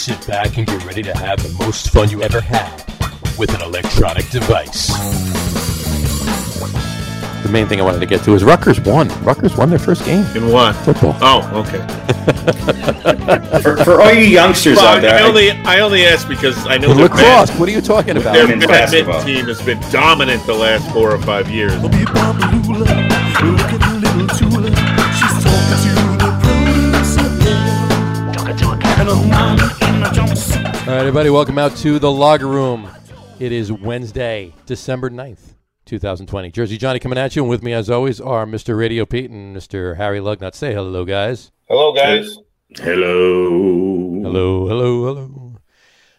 Sit back and get ready to have the most fun you ever had with an electronic device. The main thing I wanted to get to is Rutgers won. Rutgers won their first game. In what? Football. Oh, okay. For, for all you youngsters Well, out there, I I- only I only asked because I know their Lacrosse. bad- What are you talking about? Their Women's badminton basketball. team has been dominant the last four or five years. All right, everybody, welcome out to the Logger Room. It is Wednesday, December 9th, 2020. Jersey Johnny coming at you, and with me, as always, are Mr. Radio Pete and Mr. Harry Lugnut. Say hello, guys. Hello, guys. hello. Hello, hello, hello.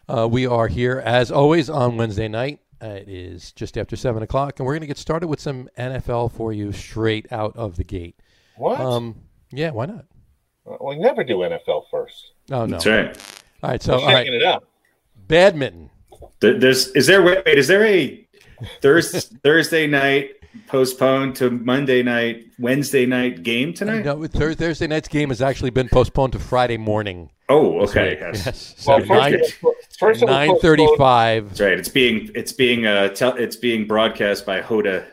Uh, we are here, as always, on Wednesday night. Uh, it is just after 7 o'clock, and we're going to get started with some NFL for you straight out of the gate. What? Um, yeah, why not? we never do NFL first. Oh, no. That's right. All right, so, We're all right, it up. Badminton. There- There's is there wait is there a Thursday Thursday night postponed to Monday night Wednesday night game tonight? No, Thur- Thursday night's game has actually been postponed to Friday morning. Oh, okay. Yes. Yes. So Well, first, nine, it was, first it was nine postponed- thirty-five. That's right. It's being it's being uh tel- it's being broadcast by Hoda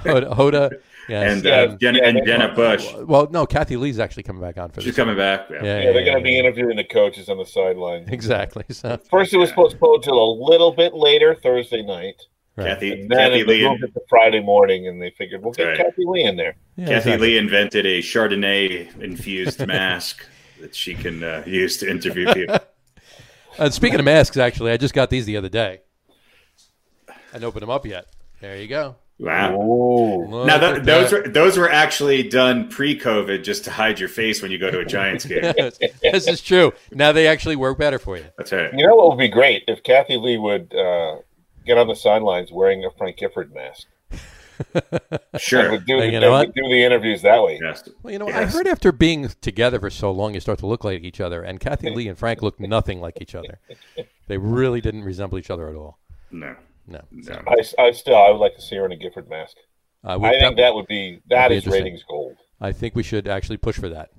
Hoda, Hoda yes. and Yeah, uh, Jenna yeah, and they- Jenna Bush. well, no, Kathie Lee's actually coming back on for She's this. coming back. Yeah. Yeah, Yeah, yeah, they're yeah, going to be interviewing the coaches on the sideline. exactly. So, First, it was postponed till a little bit later Thursday night, right. Kathy and then Kathy it Lee moved it to Friday morning, and they figured we'll get Right. Kathie Lee in there. Yeah, Kathy exactly. Lee invented a Chardonnay infused mask that she can uh, use to interview people. Uh, speaking of masks, actually, I just got these the other day. I didn't open them up yet. There you go. Wow. Ooh. Now th- those that. were those were actually done pre-COVID just to hide your face when you go to a Giants game. Yes, this is true. Now they actually work better for you. That's right. You know what would be great if Kathie Lee would uh, get on the sidelines wearing a Frank Gifford mask. Sure. would do, you the, know what? would do the interviews that way. Yes. Well, you know, I heard after being together for so long, you start to look like each other. And Kathie Lee and Frank look nothing like each other. They really didn't resemble each other at all. No. No. No. I, I still I would like to see her in a Gifford mask. Uh, I, would, I think that would be that that'd be is ratings gold. I think we should actually push for that.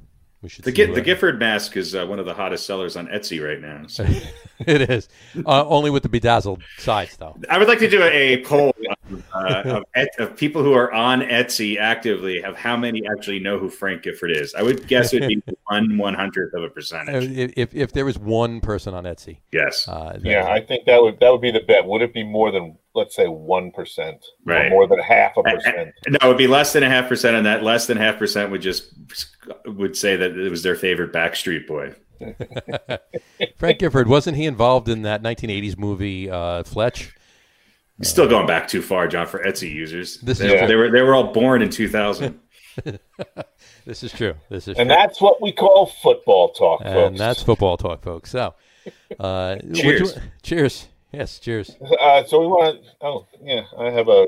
We should The, see the Gifford mask is uh, one of the hottest sellers on Etsy right now. So. it is uh, only with the bedazzled sides, though. I would like to do a, a poll of, uh, of, Et- of people who are on Etsy actively of how many actually know who Frank Gifford is. I would guess it would be one one hundredth of a Uh, percentage. If, if if there was one person on Etsy, Yes. uh, Yeah, I think that would that would be the bet. Would it be more than let's say one percent, Right. or more than half a percent? No, it would be less than a half percent, and that less than half percent would just would say that it was their favorite Backstreet Boy. Frank Gifford wasn't he involved in that 1980s movie uh, Fletch? You're still going back too far, John, for Etsy users. This they, is they were they were all born in 2000. this is true. This is And true. that's what we call football talk, and folks. that's football talk, folks. So, uh, Cheers. you- cheers. Yes, cheers. Uh, so we want. Oh, yeah, I have a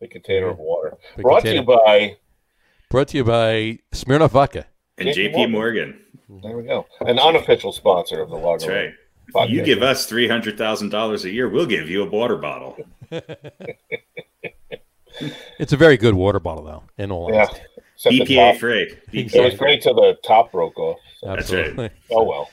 big container of water. Big Brought container. to you by. Brought to you by Smirnoff Vodka. And JP JP Morgan. There we go. An unofficial sponsor of the Logger That's right. Room If you give us three hundred thousand dollars a year, we'll give you a water bottle. It's a very good water bottle, though. In all Yeah. honesty, Except the EPA top- free. It was great till the top broke off. That's right. absolutely. Oh well.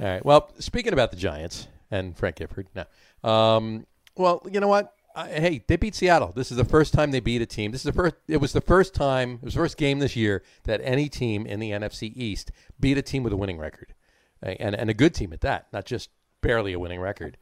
All right. Well, speaking about the Giants and Frank Gifford, no. Um, well, you know what? I, hey, they beat Seattle. This is the first time they beat a team. This is the first. It was the first time. It was the first game this year that any team in the NFC East beat a team with a winning record, and and a good team at that, not just barely a winning record.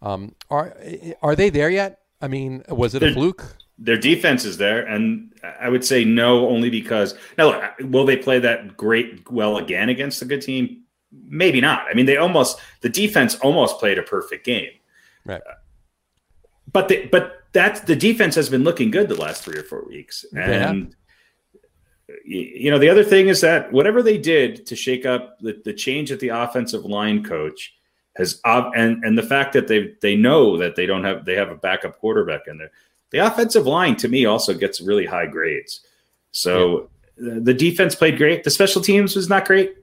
Um, are are they there yet? I mean, was it a fluke? Their defense is there, and I would say no, only because now look, will they play that great well again against a good team? Maybe not. I mean, they almost the defense almost played a perfect game, Right. but the, but that the defense has been looking good the last three or four weeks, and y- you know the other thing is that whatever they did to shake up the, the change at the offensive line coach has and and the fact that they they know that they don't have they have a backup quarterback in there. The offensive line to me also gets really high grades. So the the defense played great. The special teams was not great,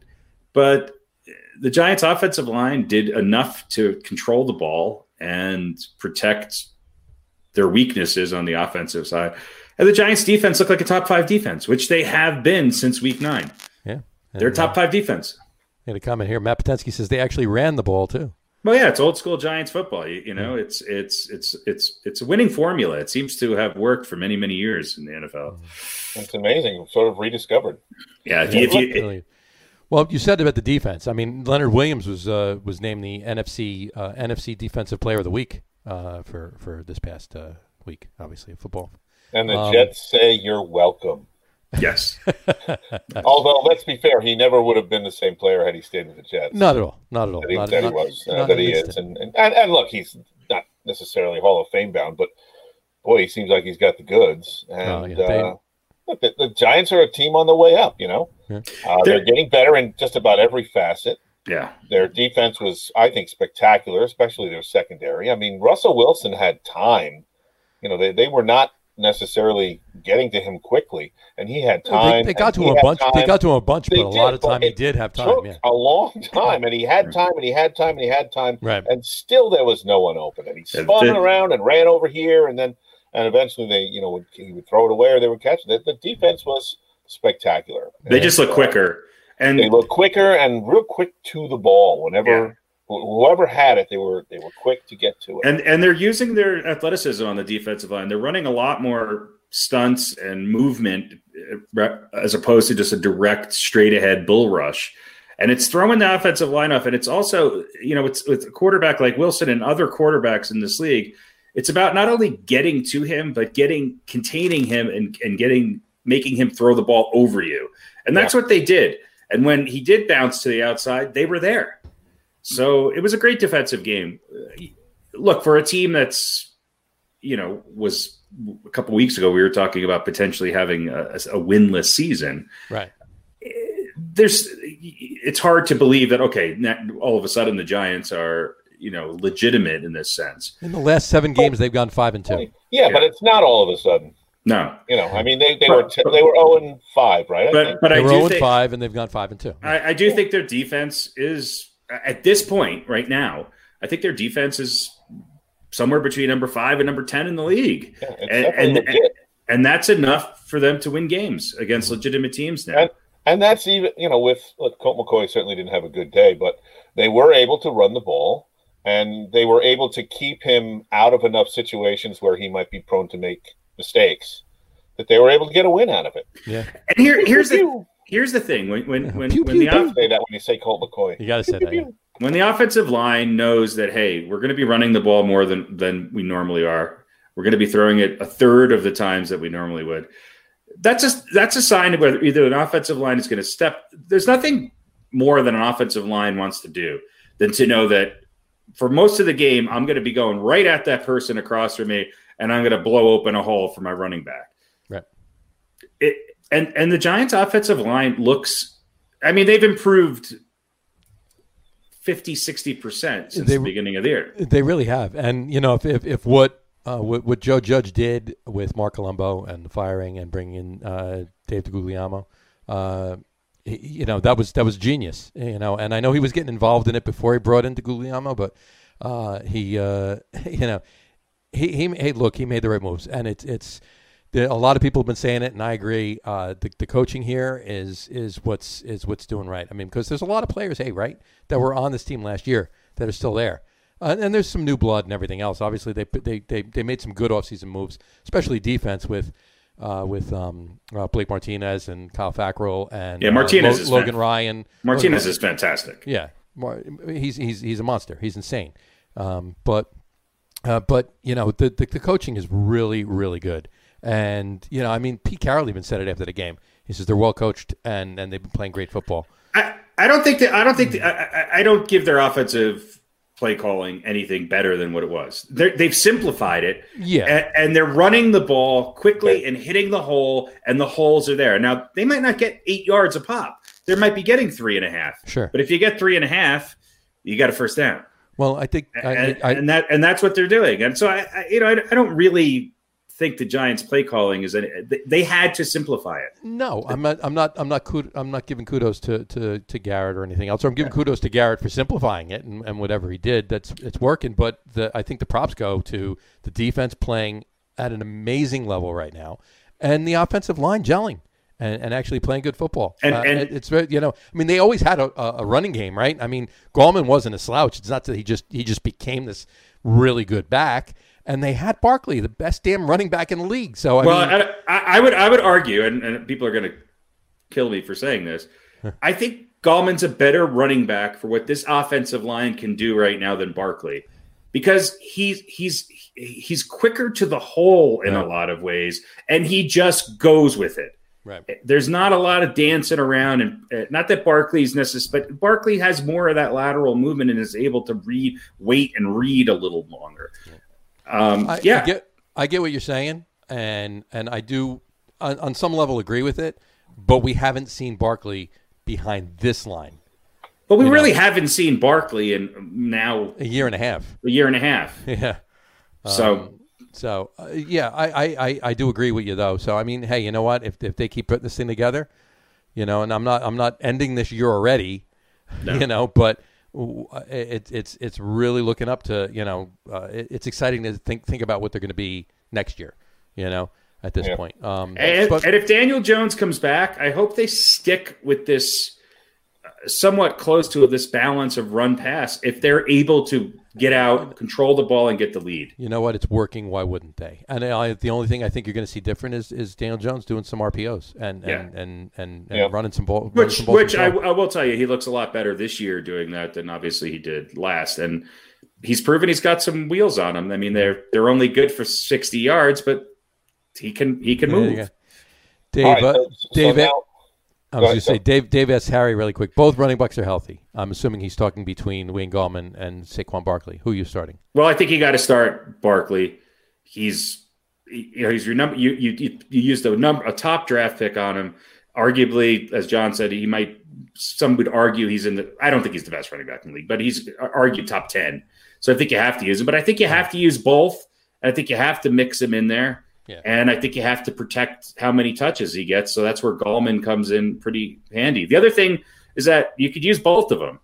but the Giants' offensive line did enough to control the ball and protect their weaknesses on the offensive side. And the Giants' defense looked like a top five defense, which they have been since week nine. Yeah. They're And, top uh, five defense. In a comment here, Matt Patensky says they actually ran the ball too. Well, yeah, it's old school Giants football. You, you know, it's it's it's it's it's a winning formula. It seems to have worked for many many years in the NFL. It's amazing, sort of rediscovered. Yeah, if you, if you, Really. Well, you said about the defense. I mean, Leonard Williams was uh, was named the NFC uh, NFC Defensive Player of the Week uh, for for this past uh, week. Obviously, football. And the Um, Jets say you're welcome. yes, Although, let's be fair, he never would have been the same player had he stayed with the Jets. Not at all. Not at all. that he, Not, that he not- was, uh, not that he is. And, and, and, and look, he's not necessarily Hall of Fame bound, but boy, he seems like he's got the goods. And Oh, yeah, they- uh, look, the, the Giants are a team on the way up, you know? Yeah. Uh, they're They're- getting better in just about every facet. yeah, Their defense was, I think, spectacular, especially their secondary. I mean, Russell Wilson had time. You know, they, they were not necessarily getting to him quickly, and he had time. they got to him a had bunch. They got to him a bunch, They but a lot of time he did have time. took Yeah. a long time, and he had time, and he had time, and he had time, Right. and still there was no one open, and he spun the- around and ran over here, and then and eventually they, you know, would, he would throw it away or they would catch it. The, defense was spectacular. they just look quicker. And They look quicker and real quick to the ball. Whenever Yeah. whoever had it, they were they were quick to get to it. and and they're using their athleticism on the defensive line. They're running a lot more stunts and movement uh, as opposed to just a direct straight ahead bull rush. And it's throwing the offensive line off. And it's also, you know, it's with a quarterback like Wilson and other quarterbacks in this league. It's about not only getting to him, but getting containing him and, and getting making him throw the ball over you. And that's what they did. And when he did bounce to the outside, they were there. So it was a great defensive game. Look, for a team that's, you know, was a couple weeks ago, we were talking about potentially having a, a winless season. Right. There's, it's hard to believe that, okay, now all of a sudden the Giants are, you know, legitimate in this sense. In the last seven games, they've gone five and two. yeah, but it's not all of a sudden. No, You know, I mean, they, they were t- they were zero and five, right? But, but They I were do zero and think, five, and they've gone five and two. I, I do think their defense is at this point right now. I think their defense is somewhere between number five and number ten in the league, Yeah, it's and, and, and that's enough for them to win games against legitimate teams now. And, and that's even you know with look, Colt McCoy certainly didn't have a good day, but they were able to run the ball and they were able to keep him out of enough situations where he might be prone to make mistakes. That they were able to get a win out of it. Yeah, And here, here's the here's the thing: when when when, Pew, when pew, the pew. off, Say that when you say Colt McCoy. you got to say that. yeah. when the offensive line knows that hey, we're going to be running the ball more than than we normally are. We're going to be throwing it a third of the times that we normally would. That's just that's a sign of whether either an offensive line is going to step. There's nothing more than an offensive line wants to do than to know that for most of the game, I'm going to be going right at that person across from me, and I'm going to blow open a hole for my running back. Right. It, and and the Giants' offensive line looks. I mean, they've improved 50, 60 percent since They- the beginning of the year. They really have, and you know, if if, if what, uh, what what Joe Judge did with Marc Colombo and the firing and bringing in uh, Dave DeGuglielmo, uh, you know, that was that was genius. You know, and I know he was getting involved in it before he brought in DeGuglielmo, but uh, he, uh, you know, he he hey, look, he made the right moves, and it's it's. A lot of people have been saying it, and I agree. Uh, the, the coaching here is is what's is what's doing right. I mean, because there's a lot of players, hey, right, that were on this team last year that are still there. Uh, and there's some new blood and everything else. Obviously, they they they, they made some good offseason moves, especially defense with uh, with um, uh, Blake Martinez and Kyle Fackrell and Yeah, uh, Martinez Lo- is Logan fan- Ryan. Martinez Logan- is fantastic. yeah, he's he's he's a monster. He's insane. Um, but uh, but you know the, the the coaching is really really good. And you know, I mean, Pete Carroll even said it after the game. He says they're well coached and and they've been playing great football. I, I don't think that I don't think that, I- I don't give their offensive play calling anything better than what it was. They're, they've simplified it, Yeah. and, and they're running the ball quickly and hitting the hole, and the holes are there. Now they might not get eight yards a pop. They might be getting three and a half. Sure. but if you get three and a half, you got a first down, Well, I think I, and, I, and that and that's what they're doing. And so I, I you know, I, I don't really think the Giants play calling is any, they, had to simplify it. No, I'm not. I'm not. I'm not. Kud- I'm not giving kudos to, to, to Garrett or anything else. I'm giving kudos to Garrett for simplifying it and, and whatever he did. That's it's working. But the I think the props go to the defense playing at an amazing level right now, and the offensive line gelling. and, and actually playing good football. And- Uh, it- it's very, you know, I mean, they always had a, a a running game, right? I mean, Gallman wasn't a slouch. It's not that he just he just became this really good back. And they had Barkley, the best damn running back in the league. So I well, mean, I, I, would I would argue, and, and people are going to kill me for saying this. I think Gallman's a better running back for what this offensive line can do right now than Barkley, because he's he's he's quicker to the hole in a lot of ways, and he just goes with it. right. There's not a lot of dancing around, and uh, not that Barkley's necessary, but Barkley has more of that lateral movement and is able to read, wait, and read a little longer. Um, I, yeah, I get I get what you're saying, and and I do on, on some level agree with it. But we haven't seen Barkley behind this line but we you know. really haven't seen Barkley in now a year and a half. a year and a half. Yeah. So Um, so uh, yeah, I, I, I, I do agree with you though. So I mean, hey, you know what? If if they keep putting this thing together, you know, and I'm not I'm not ending this year already, you know, but it, it's it's really looking up to you know, uh, it, it's exciting to think think about what they're going to be next year, you know, at this Yeah. point. Um, and, but- and if Daniel Jones comes back, I hope they stick with this uh, somewhat close to this balance of run pass. If they're able to get out, control the ball, and get the lead. you know what? It's working. Why wouldn't they? And I, the only thing I think you're going to see different is, is Daniel Jones doing some RPOs and Yeah. and, and, and, and Yeah. running some ball. running Which, some which I. I will tell you, he looks a lot better this year doing that than obviously he did last. And he's proven he's got some wheels on him. I mean, they're they're only good for sixty yards, but he can he can There you move. go. Dave, All right, uh, so- so Dave, now- I was going to say, Dave, Dave asked Harry really quick. Both running backs are healthy. I'm assuming he's talking between Wayne Gallman and Saquon Barkley. Who are you starting? Well, I think you got to start Barkley. He's you know he's your number. You you you you used a number a top draft pick on him. Arguably, as John said, he might. Some would argue he's in the. I don't think he's the best running back in the league, but he's argued top ten. So I think you have to use him. But I think you have to use both. And I think you have to mix him in there. Yeah. And I think you have to protect how many touches he gets. So that's where Gallman comes in pretty handy. The other thing is that you could use both of them.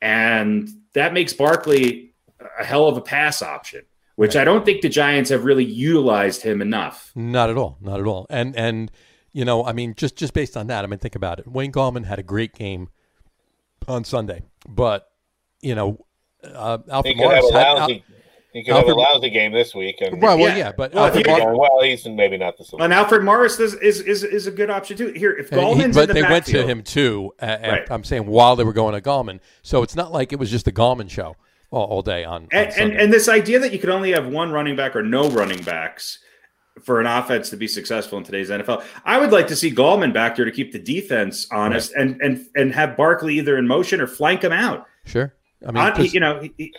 And that makes Barkley a hell of a pass option, which I don't think the Giants have really utilized him enough. Not at all. Not at all. And and you know, I mean, just just based on that, I mean, think about it. Wayne Gallman had a great game on Sunday, but you know, uh, He Alfred Morris a had. Al- lousy. He could have a lousy game this week, and Right, well, Yeah. yeah, but Well, Alfred you- Morris- well, he's maybe not the solution. And Alfred Morris is is, is, is a good option too. Here, if Uh, he- but in the they went to him too. Uh, Right. I'm saying while they were going to Gallman, so it's not like it was just the Gallman show all, all day on. on and, and and this idea that you could only have one running back or no running backs for an offense to be successful in today's NFL. I would like to see Gallman back there to keep the defense honest and and and have Barkley either in motion or flank him out. sure. I mean, On- you know, he-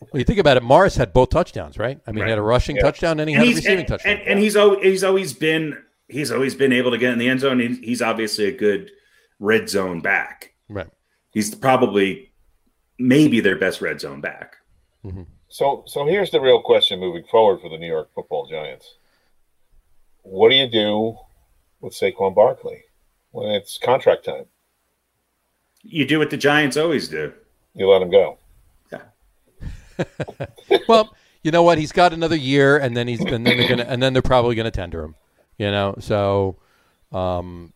he- when you think about it, Morris had both touchdowns, right? I mean, he had a rushing Yeah. touchdown and he and had a receiving and, touchdown. and, and he's always he's always been he's always been able to get in the end zone. He's, he's obviously a good red zone back. right. He's probably maybe their best red zone back. Mm-hmm. So, so here's the real question moving forward for the New York Football Giants: What do you do with Saquon Barkley when it's contract time? You do what the Giants always do. You let him go. Well, you know what? He's got another year, and then he's and then they're gonna and then they're probably gonna tender him. You know, so um,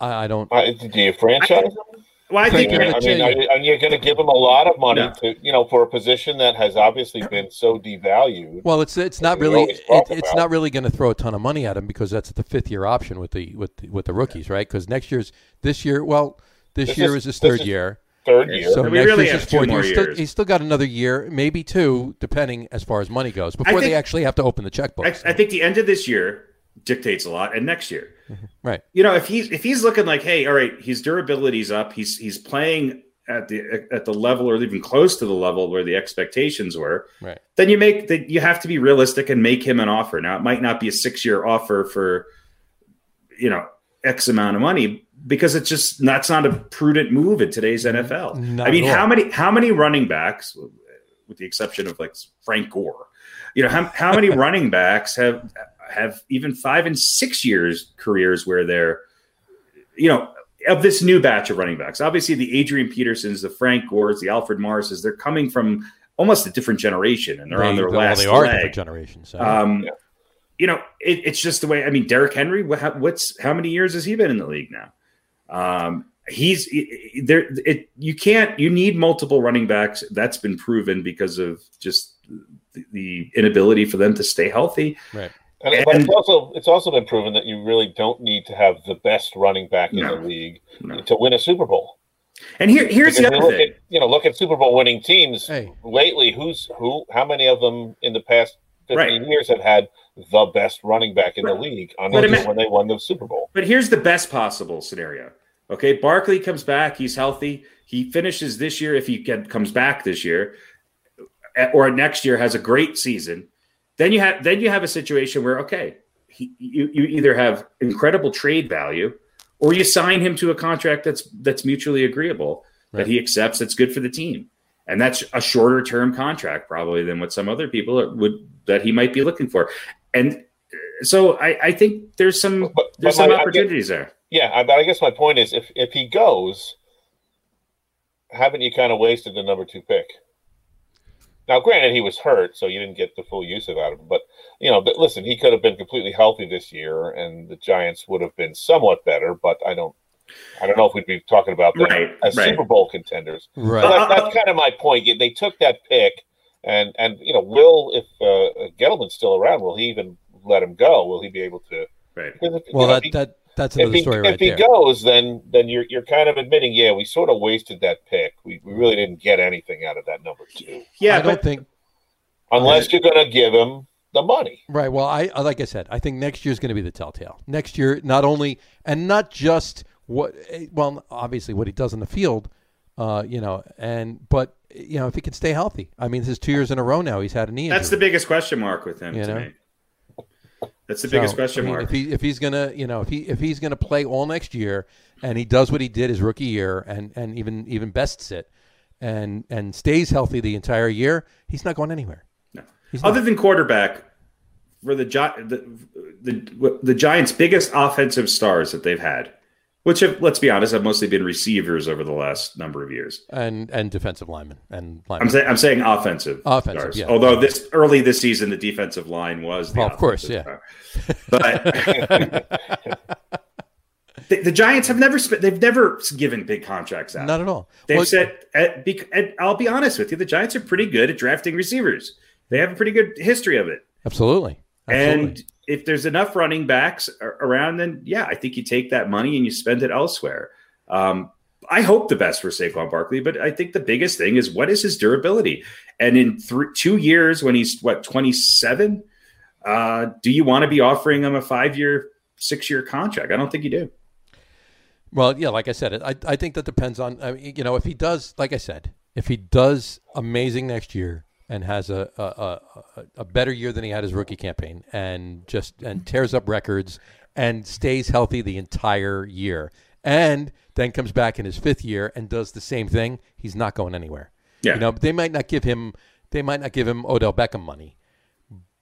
I, I don't. Uh, do you franchise him? Well, I think Give it a I mean, are you, are going to give him a lot of money No. to, you know, for a position that has obviously been so devalued? Well, it's it's not really it, it's about. not really going to throw a ton of money at him because that's the fifth year option with the with the, with the rookies, right? Because next year's this year, well, this, This year is- is his third is- year. Third year. So We next really year's have his two fourth year. Still, he's still got another year, maybe two, depending as far as money goes, before they actually have to open the checkbook. I, I think the end of this year dictates a lot, and next year. Mm-hmm. right. You know, if he's if he's looking like, hey, all right, his durability's up. He's he's playing at the at the level or even close to the level where the expectations were. Right. Then you make that you have to be realistic and make him an offer. Now it might not be a six year offer for you know X amount of money because it's just that's not a prudent move in today's NFL. Not I mean, how many how many running backs, with the exception of like Frank Gore, you know, how, how many running backs have have even five and six years careers where they're, you know, of this new batch of running backs. Obviously, the Adrian Petersons, the Frank Gores, the Alfred Morrises, they're coming from almost a different generation, and they're on They- their well, last they are leg. different generations. So. Um, Yeah. you know, it, it's just the way. I mean, Derrick Henry. What, what's how many years has he been in the league now? Um, he's there. It you can't. You need multiple running backs. That's been proven because of just the, the inability for them to stay healthy. Right. And, and, but it's also it's also been proven that you really don't need to have the best running back in no, the league no. to win a Super Bowl. And here here's because the you other thing. At, you know, look at Super Bowl winning teams Hey. lately. Who's who? How many of them in the past fifteen Right. years have had the best running back in the league on But the- ima- when they won the Super Bowl? But here's the best possible scenario. Okay, Barkley comes back. He's healthy. He finishes this year if he can, comes back this year, or next year has a great season. Then you have then you have a situation where okay, he, you you either have incredible trade value, or you sign him to a contract that's that's mutually agreeable Right. that he accepts. That's good for the team, and that's a shorter term contract probably than what some other people would that he might be looking for. And so I, I think there's some But- but there's my- some I get- opportunities there. Yeah, I, but I guess my point is, if if he goes, haven't you kind of wasted the number two pick? Now, granted, he was hurt, so you didn't get the full use of out of him. But you know, but listen, he could have been completely healthy this year, and the Giants would have been somewhat better. But I don't, I don't know if we'd be talking about them Right, as right. Super Bowl contenders. So that, that's kind of my point. They took that pick, and and you know, will if uh, Gettleman's still around, will he even let him go? Will he be able to? Right. if- Well, know, that he- that that's if another he, story if right he there. goes, then then you're you're kind of admitting, yeah, we sort of wasted that pick. We, we really didn't get anything out of that number two, Yeah, I don't think. unless you're going to give him the money. Right. Well, I I- like I said, I think next year is going to be the telltale. Next year, not only and not just what eh, well, obviously what he does in the field, uh, you know, and but you know if he can stay healthy. I mean, this is two years in a row now. He's had a knee that's the biggest question mark with him You know? me. That's the So, biggest question I mean, mark. If he if he's gonna you know if he if he's gonna play all next year and he does what he did his rookie year and and even even bests it and and stays healthy the entire year, he's not going anywhere. No. He's not. Other than quarterback, for the, Gi- the the the Giants' biggest offensive stars that they've had, which have let's be honest, have mostly been receivers over the last number of years. and and defensive linemen and I'm saying I'm saying offensive. Offensive, stars. yeah. Although this early this season, the defensive line was the Well, of course, yeah. star. But the, the Giants have never spent. They've never given big contracts out. Not at all. They've Well, said, bec- and I'll be honest with you, the Giants are pretty good at drafting receivers. They have a pretty good history of it. absolutely. Absolutely. And if there's enough running backs around, then yeah, I think you take that money and you spend it elsewhere. Um, I hope the best for Saquon Barkley, but I think the biggest thing is what is his durability? And in two years, when he's what 27, uh, do you want to be offering him a five year, six year contract? I don't think you do. Well, yeah, like I said, I I think that depends on I mean, you know if he does, like I said, if he does amazing next year and has a a, a, a- better year than he had his rookie campaign and just and tears up records and stays healthy the entire year and then comes back in his fifth year and does the same thing, he's not going anywhere. Yeah. You know, they might not give him they might not give him Odell Beckham money,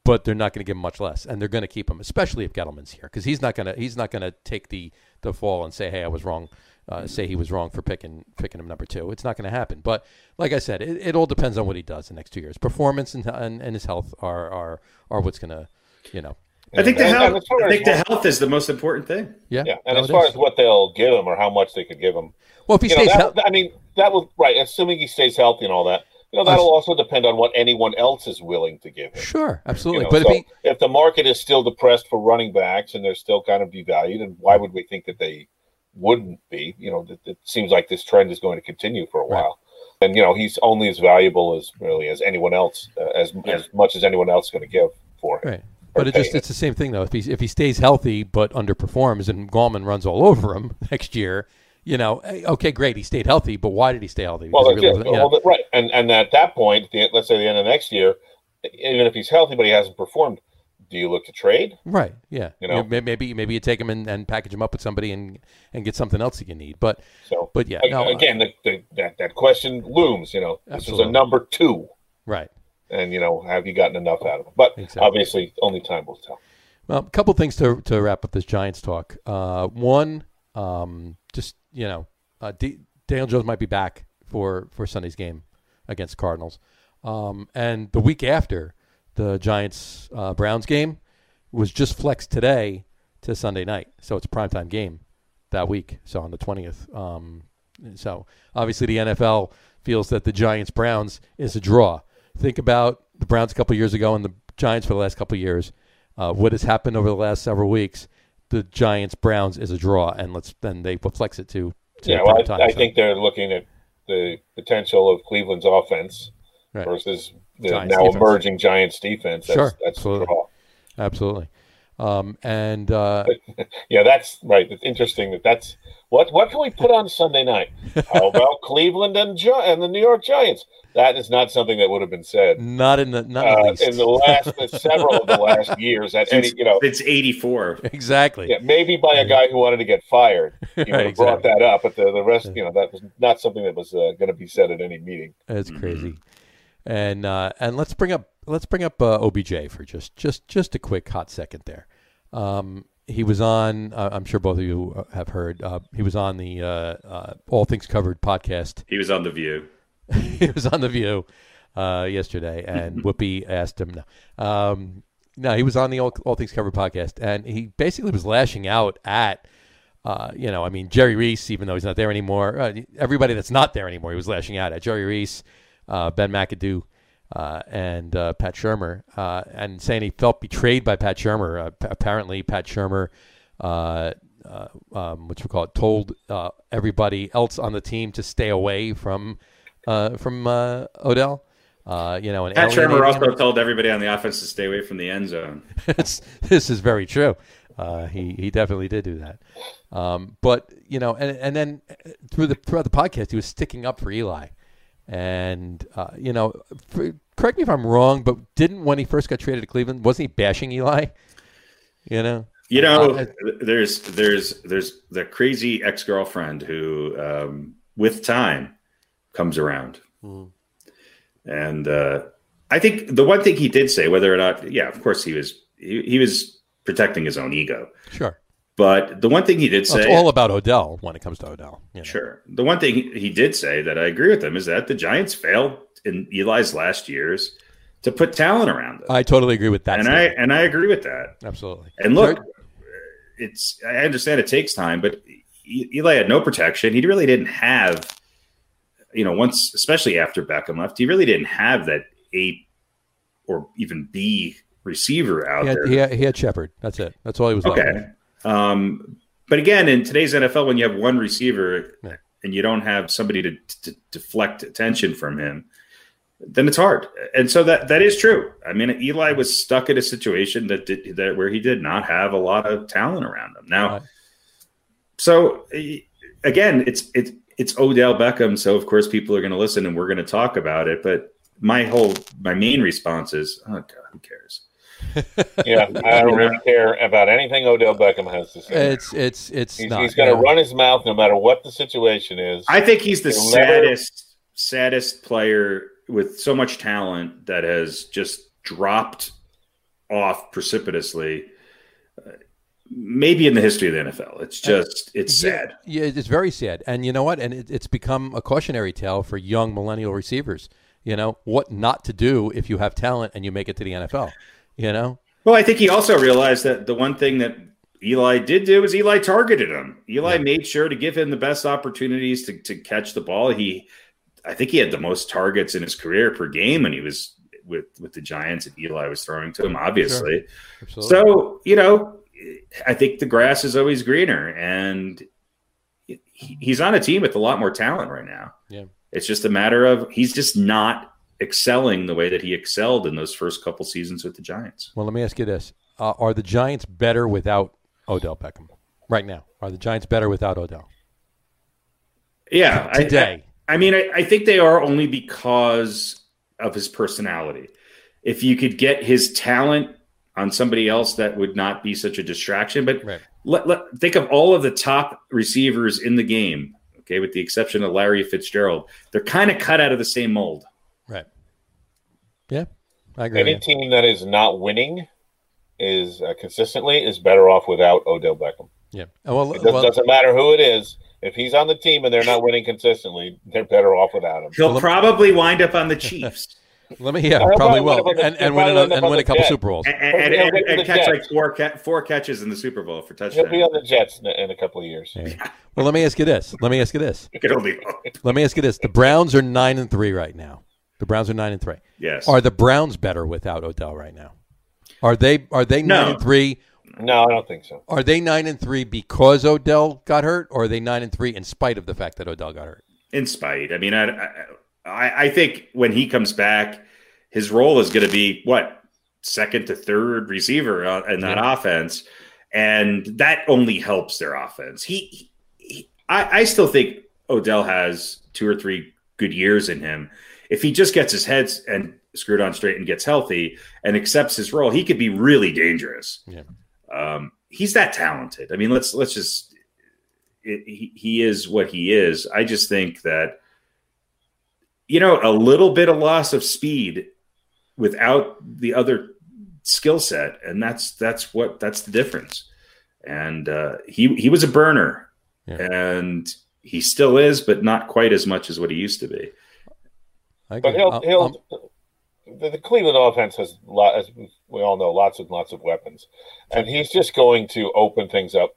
but they're not going to give him much less, and they're going to keep him, especially if Gettleman's here, because he's not going to he's not going to take the the fall and say, hey, I was wrong, uh, say he was wrong for picking picking him number two. It's not going to happen. But like I said, it, it all depends on what he does the next two years. Performance and and, and his health are are are what's going to, you know, I think the And- and health. I think the health is the most important thing. yeah. Yeah, and as far is. as what they'll give him or how much they could give him, well, if he you know, stays that, healthy, I mean, that will right. Assuming he stays healthy and all that, you know, that'll also depend on what anyone else is willing to give him. sure, You absolutely. know, but so if he if the market is still depressed for running backs and they're still kind of devalued, and why would we think that they wouldn't be? You know, it, it seems like this trend is going to continue for a Right. while. And you know, he's only as valuable as really as anyone else, uh, as as much as anyone else is going to give for him. Right. But it just it's the same thing though. If he if he stays healthy but underperforms and Gallman runs all over him next year, you know, eh, okay, great, he stayed healthy, but why did he stay healthy? Well, Because really it. wasn't- you know, Well, right, and and at that point, the, let's say the end of next year, even if he's healthy but he hasn't performed, do you look to trade? right, yeah. You know? May- maybe maybe you take them and, and package them up with somebody and and get something else that you need. But So, But yeah, no, again, the, the, that that question looms. You know, this is a number two, right. and you know, have you gotten enough out of them? But Exactly. obviously, only time will tell. Well, a couple things to to wrap up this Giants talk. Uh, one, um, just you know, uh, D- Daniel Jones might be back for for Sunday's game against Cardinals, um, and the week after the Giants uh, Browns game, was just flexed today to Sunday night, so it's a primetime game that week. So on the twentieth. Um, so obviously the NFL feels that the Giants Browns is a draw. Think about the Browns a couple years ago and the Giants for the last couple years. Uh, what has happened over the last several weeks? The Giants Browns is a draw, and let's then they flex it to. to Yeah, well, primetime, I, I so- think they're looking at the potential of Cleveland's offense Right. versus the Giants now defense. emerging Giants defense. That's, Sure, that's absolutely. draw. absolutely. Um, and uh, Yeah, that's right. It's interesting that that's what. What can we put on Sunday night? How about Cleveland and Gi- and the New York Giants? That is not something that would have been said not in the not uh, least. in the last several of the last years. At any, you know, It's 84. exactly. yeah, maybe by a guy who wanted to get fired. You would Right, have brought that up, but the, the rest, you know, that was not something that was uh, going to be said at any meeting. It's Mm-hmm. And uh, and let's bring up let's bring up uh, OBJ for just just just a quick hot second there. Um, he was on. Uh, I'm sure both of you have heard. Uh, he was on the uh, uh, All Things Covered podcast. He was on The View. he was on the View uh, yesterday, and Whoopi asked him. No, um, no, he was on the All, All Things Covered podcast, and he basically was lashing out at. Uh, you know, I mean, Jerry Reese, even though he's not there anymore, uh, everybody that's not there anymore, he was lashing out at Jerry Reese, uh, Ben McAdoo, uh, and uh, Pat Shurmur, uh, and saying he felt betrayed by Pat Shurmur. Uh, apparently, Pat Shurmur, uh, uh, um, what you call it, told uh, everybody else on the team to stay away from uh, from uh, Odell. Uh, you know, and Pat Shurmur also told everybody on the offense to stay away from the end zone. This is very true. Uh, he he definitely did do that. Um, but you know, and and then through the throughout the podcast, he was sticking up for Eli, and uh, you know, for, correct me if I'm wrong, but didn't when he first got traded to Cleveland, wasn't he bashing Eli? You know, You know, Uh, there's there's there's the crazy ex girlfriend who, um, with time, comes around, Mhm. and uh, I think the one thing he did say, whether or not, yeah, of course he was he, he was protecting his own ego, sure. But the one thing he did Well, say, it's all about Odell when it comes to Odell. you know. Sure. The one thing he- did say that I agree with him is that the Giants failed in Eli's last years to put talent around them, I totally agree with that. and I and I agree with that. absolutely. And look, it's I understand it takes time, but Eli had no protection. He really didn't have, you know, once especially after Beckham left, he really didn't have that A or even B receiver out he had, there. he had, he had Shepard. That's it. That's all he was. left. Okay. Um, but again, in today's NFL, when you have one receiver Yeah. and you don't have somebody to, to deflect attention from him, then it's hard. And so that that is true. I mean, Eli was stuck in a situation that did, that where he did not have a lot of talent around him. Now, Right. so eh, again, it's it's it's Odell Beckham. So of course, people are going to listen, and we're going to talk about it. But my whole my main response is, oh God, who cares? Yeah, I don't really care about anything Odell Beckham has to say. It's it's it's He's, he's going to yeah. run his mouth no matter what the situation is. I think he's the He'll never- saddest, saddest player with so much talent that has just dropped off precipitously. uh, Maybe in the history of the NFL, it's just it's sad. Yeah, it's very sad. And you know what? And it, it's become a cautionary tale for young millennial receivers. You know what not to do if you have talent and you make it to the NFL. You know, Well, I think he also realized that the one thing that Eli did do is Eli targeted him. Eli Yeah. made sure to give him the best opportunities to, to catch the ball. He, I think he had the most targets in his career per game when he was with with the Giants, and Eli was throwing to him. Obviously, absolutely. So, you know, I think the grass is always greener and he- he's on a team with a lot more talent right now. Yeah. It's just a matter of he's just not excelling the way that he excelled in those first couple seasons with the Giants. well, let me ask you this: uh, Are the Giants better without Odell Beckham right now? Are the Giants better without Odell Yeah. I- today? I, I mean, I, I think they are only because of his personality. If you could get his talent on somebody else, that would not be such a distraction. But right. let, let, think of all of the top receivers in the game, okay, with the exception of Larry Fitzgerald. They're kind of cut out of the same mold. Right. Yeah, I agree. Any with team that is not winning is uh, consistently is better off without Odell Beckham. Yeah. Oh, Well, It doesn't, well, doesn't matter who it is. If he's on the team and they're not winning consistently, they're better off without him. He'll Well, probably wind up on the Chiefs. Let me, yeah, He'll probably probably will, end up and, and win probably another, end up and win a couple Jets. Super Bowls. and, and, and, and, and catch Jets. like four four catches in the Super Bowl for touchdown. He'll be on the Jets in, in a couple of years. Yeah. Well, let me ask you this. Let me ask you this. You can only hope. Let me ask you this. The Browns are nine and three right now. The Browns are nine and three. Yes. Are the Browns better without Odell right now? Are they are they No. nine and three? No, I don't think so. Are they nine and three because Odell got hurt, or are they nine and three in spite of the fact that Odell got hurt? in spite. I mean, I, I, I think when he comes back, his role is going to be what second to third receiver uh, in that offense, and that only helps their offense. He, he I, I still think Odell has two or three good years in him. If he just gets his head and screwed on straight and gets healthy and accepts his role, he could be really dangerous. Yeah. Um, he's that talented. I mean, let's let's just it, he, he is what he is. I just think that you know a little bit of loss of speed without the other skill set, and that's that's what that's the difference. And uh, he he was a burner, Yeah. and he still is, but not quite as much as what he used to be. I But he'll Um, he'll um, the, the Cleveland offense has lot as we all know lots and lots of weapons, and he's just going to open things up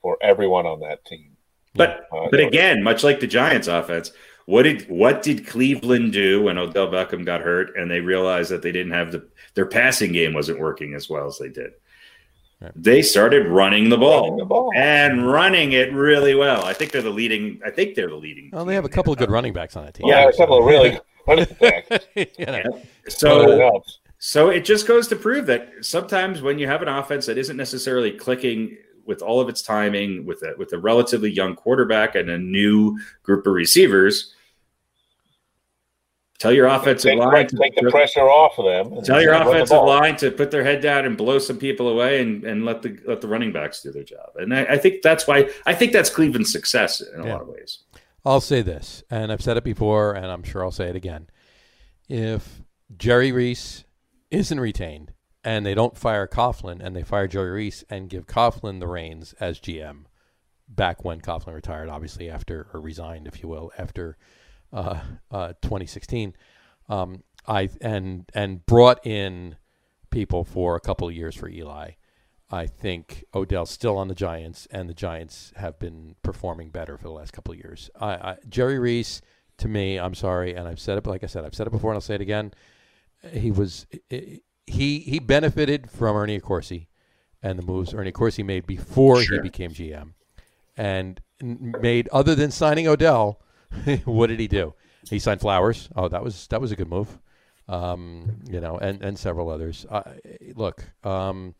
for everyone on that team. But Uh, but again, much like the Giants offense, what did what did Cleveland do when Odell Beckham got hurt and they realized that they didn't have the their passing game wasn't working as well as they did? They started running the ball, Running the ball. and running it really well. I think they're the leading. I think they're the leading. well, they have a couple of good running backs on that team. yeah, a couple of really running backs. You know. So So so it just goes to prove that sometimes when you have an offense that isn't necessarily clicking with all of its timing, with a with a relatively young quarterback and a new group of receivers, tell your offensive take, line the, take the pressure off of them. tell your offensive line to put their head down and blow some people away and, and let the let the running backs do their job. And I, I think that's why I think that's Cleveland's success in a Yeah. lot of ways. I'll say this, and I've said it before, and I'm sure I'll say it again. If Jerry Reese isn't retained and they don't fire Coughlin and they fire Jerry Reese and give Coughlin the reins as GM, back when Coughlin retired, obviously after or resigned, if you will, after uh, uh, 2016, um, I and and brought in people for a couple of years for Eli. I think Odell's still on the Giants, and the Giants have been performing better for the last couple of years. I, I, Jerry Reese, to me, I'm sorry, and I've said it, like I said, I've said it before, and I'll say it again. He was he he benefited from Ernie Accorsi and the moves Ernie Accorsi made before he became GM, and made other than signing Odell, what did he do? He signed Flowers. Oh, that was that was a good move. Um, you know, and and several others. Uh, look, um,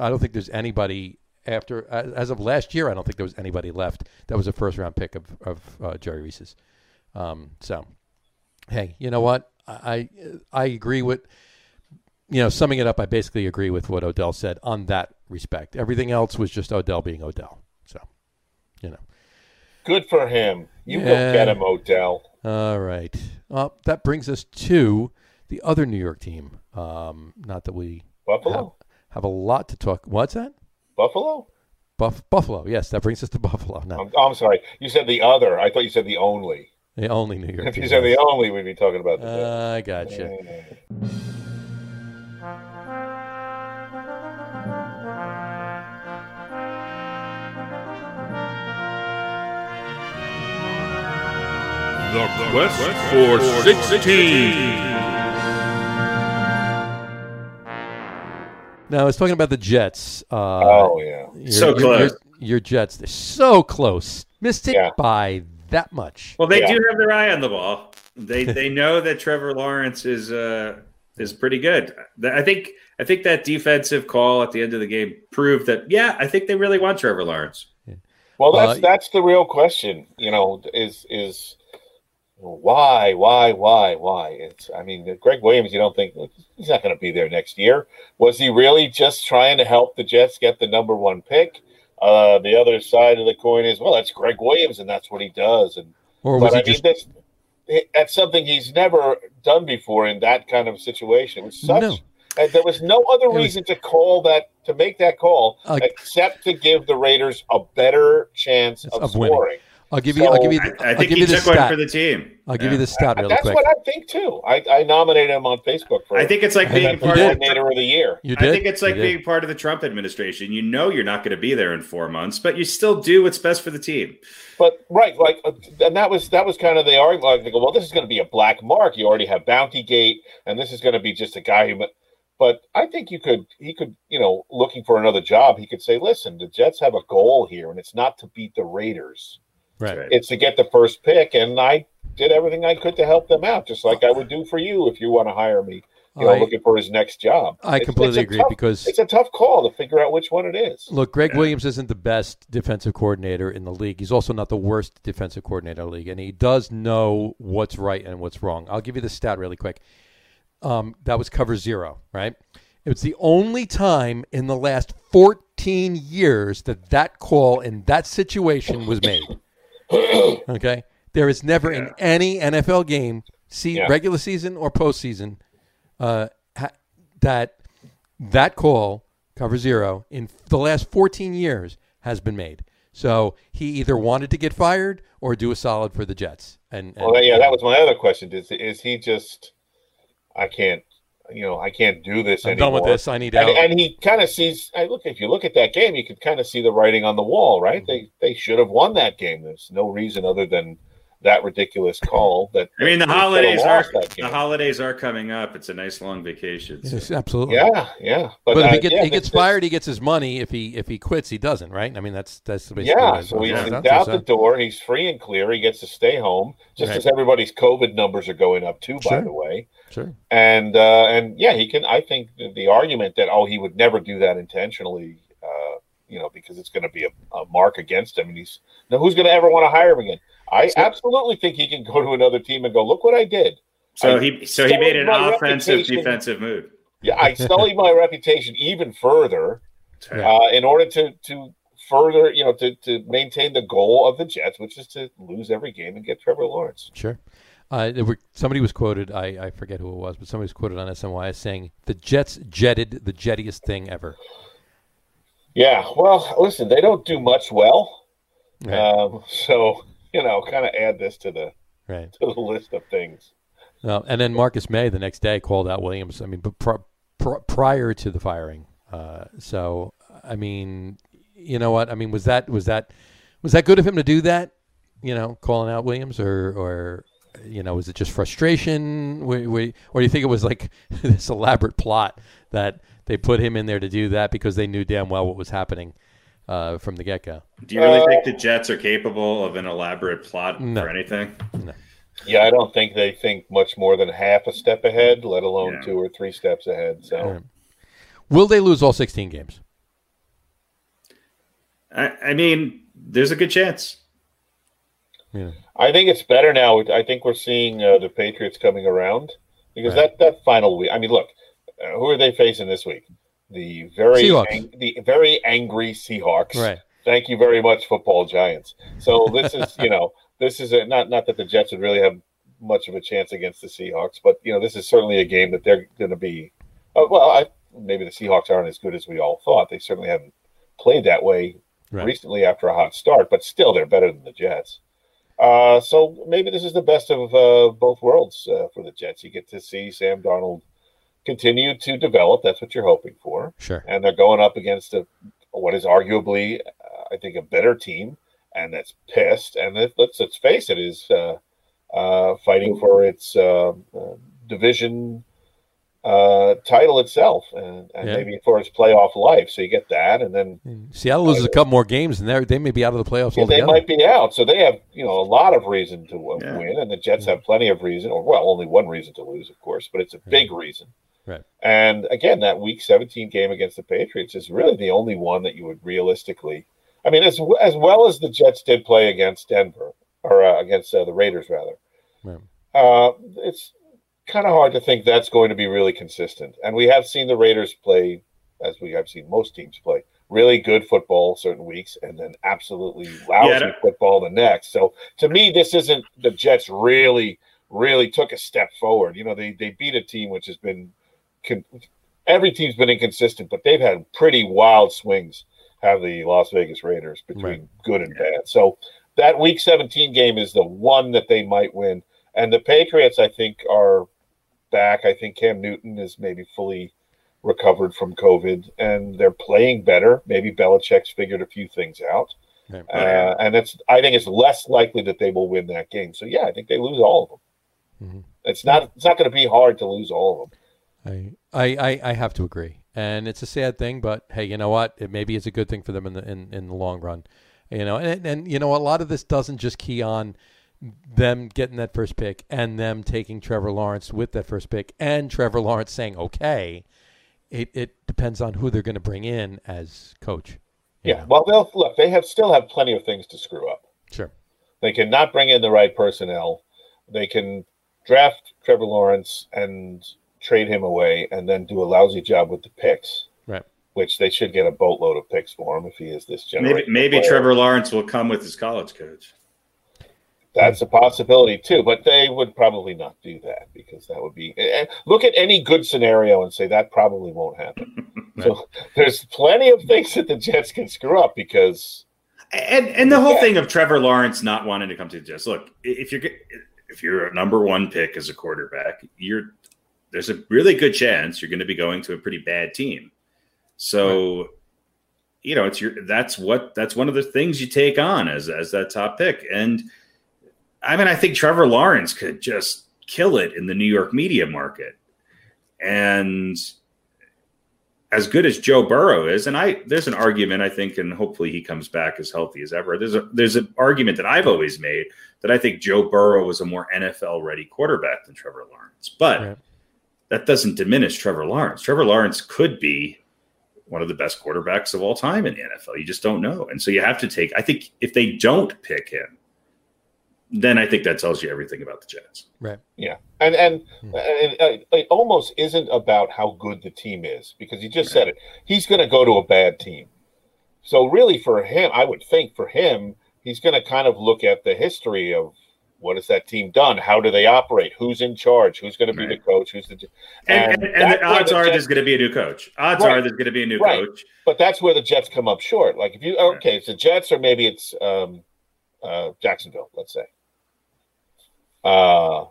I don't think there's anybody after as of last year. I don't think there was anybody left that was a first round pick of of uh, Jerry Reese's. Um, so, hey, you know what? I I agree with you know summing it up. I basically agree with what Odell said on that respect. Everything else was just Odell being Odell. So, you know. Good for him. You Yeah. go get him, Odell. All right. Well, that brings us to the other New York team. Um, not that we Buffalo. Have a lot to talk. What's that? Buffalo. Buff, Buffalo. Yes, that brings us to Buffalo. No, I'm, I'm sorry. You said the other. I thought you said the only. the only New York If you said the only, we'd be talking about the. Uh, I gotcha. The quest for 16. Now, I was talking about the Jets. Uh, oh yeah. your, So close. Your, your Jets, they're so close. Missed it Yeah. by that much. Well, they Yeah. do have their eye on the ball. They they know that Trevor Lawrence is uh is pretty good. I think I think that defensive call at the end of the game proved that yeah, I think they really want Trevor Lawrence. Well, that's Uh, that's the real question. You know, is is why, why, why, why? It's. I mean, Gregg Williams. You don't think he's not going to be there next year? Was he really just trying to help the Jets get the number one pick? Uh, the other side of the coin is, well, that's Gregg Williams, and that's what he does. And Or was but he I mean, just that's that's something he's never done before in that kind of situation. It was such. No. and there was no other was- reason to call that to make that call Uh, except to give the Raiders a better chance of, Of winning. Scoring. I'll give you. I'll give you. The, I I'll think give he you the took one for the team. I'll give Yeah. you the stat really That's quick. what I think too. I, I nominated him on Facebook for I think it's like Hey, being part of the of the year. You did? I think it's like being part of the Trump administration. You know you're not going to be there in four months, but you still do what's best for the team. But right, like, uh, and that was that was kind of the argument. Like, they go, well, this is going to be a black mark. You already have Bounty Gate, and this is going to be just a guy who. But I think you could, he could, you know, looking for another job, he could say, listen, the Jets have a goal here, and it's not to beat the Raiders. Right. It's to get the first pick, and I did everything I could to help them out, just like I would do for you if you want to hire me. You know, I- looking for his next job. I It's- completely it's agree tough- because it's a tough call to figure out which one it is. Look, Gregg Yeah. Williams isn't the best defensive coordinator in the league. He's also not the worst defensive coordinator in the league, and he does know what's right and what's wrong. I'll give you the stat really quick. Um, that was cover zero, right? It was the only time in the last 14 years that that call in that situation was made. Okay, there is never in any NFL game, see Yeah. regular season or postseason, uh, ha- that that call cover zero in the last 14 years has been made. So he either wanted to get fired or do a solid for the Jets. And, and Well, yeah, that was my other question. Is is he just? I can't, you know, I can't do this I'm anymore. done with this. I need And, out. and he kind of sees. I look if you look at that game, you could kind of see the writing on the wall, right? They they should have won that game. There's no reason other than that ridiculous call. That I mean, the they could have holidays are the holidays are coming up. It's a nice long vacation. so- Yes, absolutely. Yeah, yeah. But, if uh, he gets, yeah, he gets this- this- fired, he gets his money. If he if he quits, he doesn't. Right? I mean, that's that's basically Yeah, so he's out to, the so. door. He's free and clear. He gets to stay home, just Right. as everybody's COVID numbers are going up too. By the way, Sure. and uh, and yeah, he can. I think the, the argument that oh he would never do that intentionally, uh, you know, because it's going to be a, a mark against him, and he's now who's going to ever want to hire him again? I So- absolutely think he can go to another team and go, look what I did. So I he so he made an offensive reputation. defensive move. Yeah, I sullied my reputation even further Yeah. uh, in order to to further, you know, to to maintain the goal of the Jets, which is to lose every game and get Trevor Lawrence. Sure. Uh, there were, somebody was quoted. I, I forget who it was, but somebody was quoted on SNY as saying the Jets jetted the jettiest thing ever. Yeah, well, listen, they don't do much well, Right. um, so you know, kind of add this to the right. to the list of things. No, and then Marcus Maye the next day called out Williams. I mean, but pr- pr- prior to the firing. Uh, so I mean, you know what? I mean, was that was that was that good of him to do that? You know, calling out Williams, or or you know, was it just frustration? We, we, or do you think it was like this elaborate plot that they put him in there to do that because they knew damn well what was happening uh, from the get go? Do you really Uh, think the Jets are capable of an elaborate plot No. for anything? Yeah, I don't think they think much more than half a step ahead, let alone Yeah. two or three steps ahead. So Right. Will they lose all 16 games? I, I mean, there's a good chance. Yeah. I think it's better now. I think we're seeing uh, the Patriots coming around because Right. that that final week. I mean, look, uh, who are they facing this week? The very ang- the very angry Seahawks. Right. Thank you very much, football giants. So this is, you know, this is a, not not that the Jets would really have much of a chance against the Seahawks, but you know, this is certainly a game that they're going to be. Uh, well, I, maybe the Seahawks aren't as good as we all thought. They certainly haven't played that way Right. recently after a hot start, but still they're better than the Jets. Uh, so maybe this is the best of uh, both worlds uh, for the Jets. You get to see Sam Darnold continue to develop. That's what you're hoping for Sure. and they're going up against a, what is arguably, uh, I think, a better team, and that's pissed. And it, let's let's face it, is uh, uh, fighting for its uh, division uh, title itself, and, and Yeah. maybe for its playoff life. So you get that, and then Seattle loses a couple more games, and they they may be out of the playoffs yeah, they might be out. So they have you know a lot of reason to uh, Yeah. win, and the Jets have plenty of reason, or well, only one reason to lose, of course, but it's a big reason. Right. And again, that Week 17 game against the Patriots is really the only one that you would realistically. I mean, as as well as the Jets did play against Denver or uh, against uh, the Raiders, rather. Right. Uh, it's kind of hard to think that's going to be really consistent. And we have seen the Raiders play, as we have seen most teams play, really good football certain weeks, and then absolutely lousy Yeah, football the next. So to me, this isn't the Jets really, really took a step forward. You know, they they beat a team which has been, con- every team's been inconsistent, but they've had pretty wild swings. Have the Las Vegas Raiders between Right. good and bad. So that Week 17 game is the one that they might win. And the Patriots, I think, are back. I think Cam Newton is maybe fully recovered from COVID, and they're playing better. Maybe Belichick's figured a few things out. Right. Uh, and it's I think it's less likely that they will win that game. So yeah, I think they lose all of them. Mhm. It's not it's not going to be hard to lose all of them. I, I, I, I have to agree, and it's a sad thing, but hey, you know what? It maybe it's a good thing for them in the in, in the long run, you know. And and you know a lot of this doesn't just key on them getting that first pick and them taking Trevor Lawrence with that first pick and Trevor Lawrence saying okay. It it depends on who they're going to bring in as coach. Yeah. know. Well, they'll look. They have still have plenty of things to screw up. sure. They cannot bring in the right personnel. They can draft Trevor Lawrence and trade him away, and then do a lousy job with the picks. Right. Which they should get a boatload of picks for him if he is this Maybe maybe Trevor Lawrence will come with his college coach. That's a possibility too, but they would probably not do that because that would be. eh, Look at any good scenario and say that probably won't happen. So there's plenty of things that the Jets can screw up because And and the whole Yeah. thing of Trevor Lawrence not wanting to come to the Jets. Look, if you're if you're a number one pick as a quarterback, you're there's a really good chance you're going to be going to a pretty bad team. So, you know, it's your that's what that's one of the things you take on as as that top pick. And I mean, I think Trevor Lawrence could just kill it in the New York media market. And as good as Joe Burrow is, and I there's an argument I think, and hopefully he comes back as healthy as ever. There's a there's an argument that I've always made that I think Joe Burrow was a more NFL ready quarterback than Trevor Lawrence, but Right. that doesn't diminish Trevor Lawrence. Trevor Lawrence could be one of the best quarterbacks of all time in the NFL. You just don't know, and so you have to take. I think if they don't pick him, then I think that tells you everything about the Jets. Right. Yeah, and and, Hmm. and uh, it almost isn't about how good the team is because he just said it. He's going to go to a bad team. So really, for him, I would think for him, he's going to kind of look at the history of what has that team done? How do they operate? Who's in charge? Who's going to be Right. the coach? Who's the And, and, and that's the odds the are Jets- there's going to be a new coach. Odds Right. are there's going to be a new Right. coach. But that's where the Jets come up short. Like if you okay, it's the Jets or maybe it's um, uh, Jacksonville, let's say. Uh,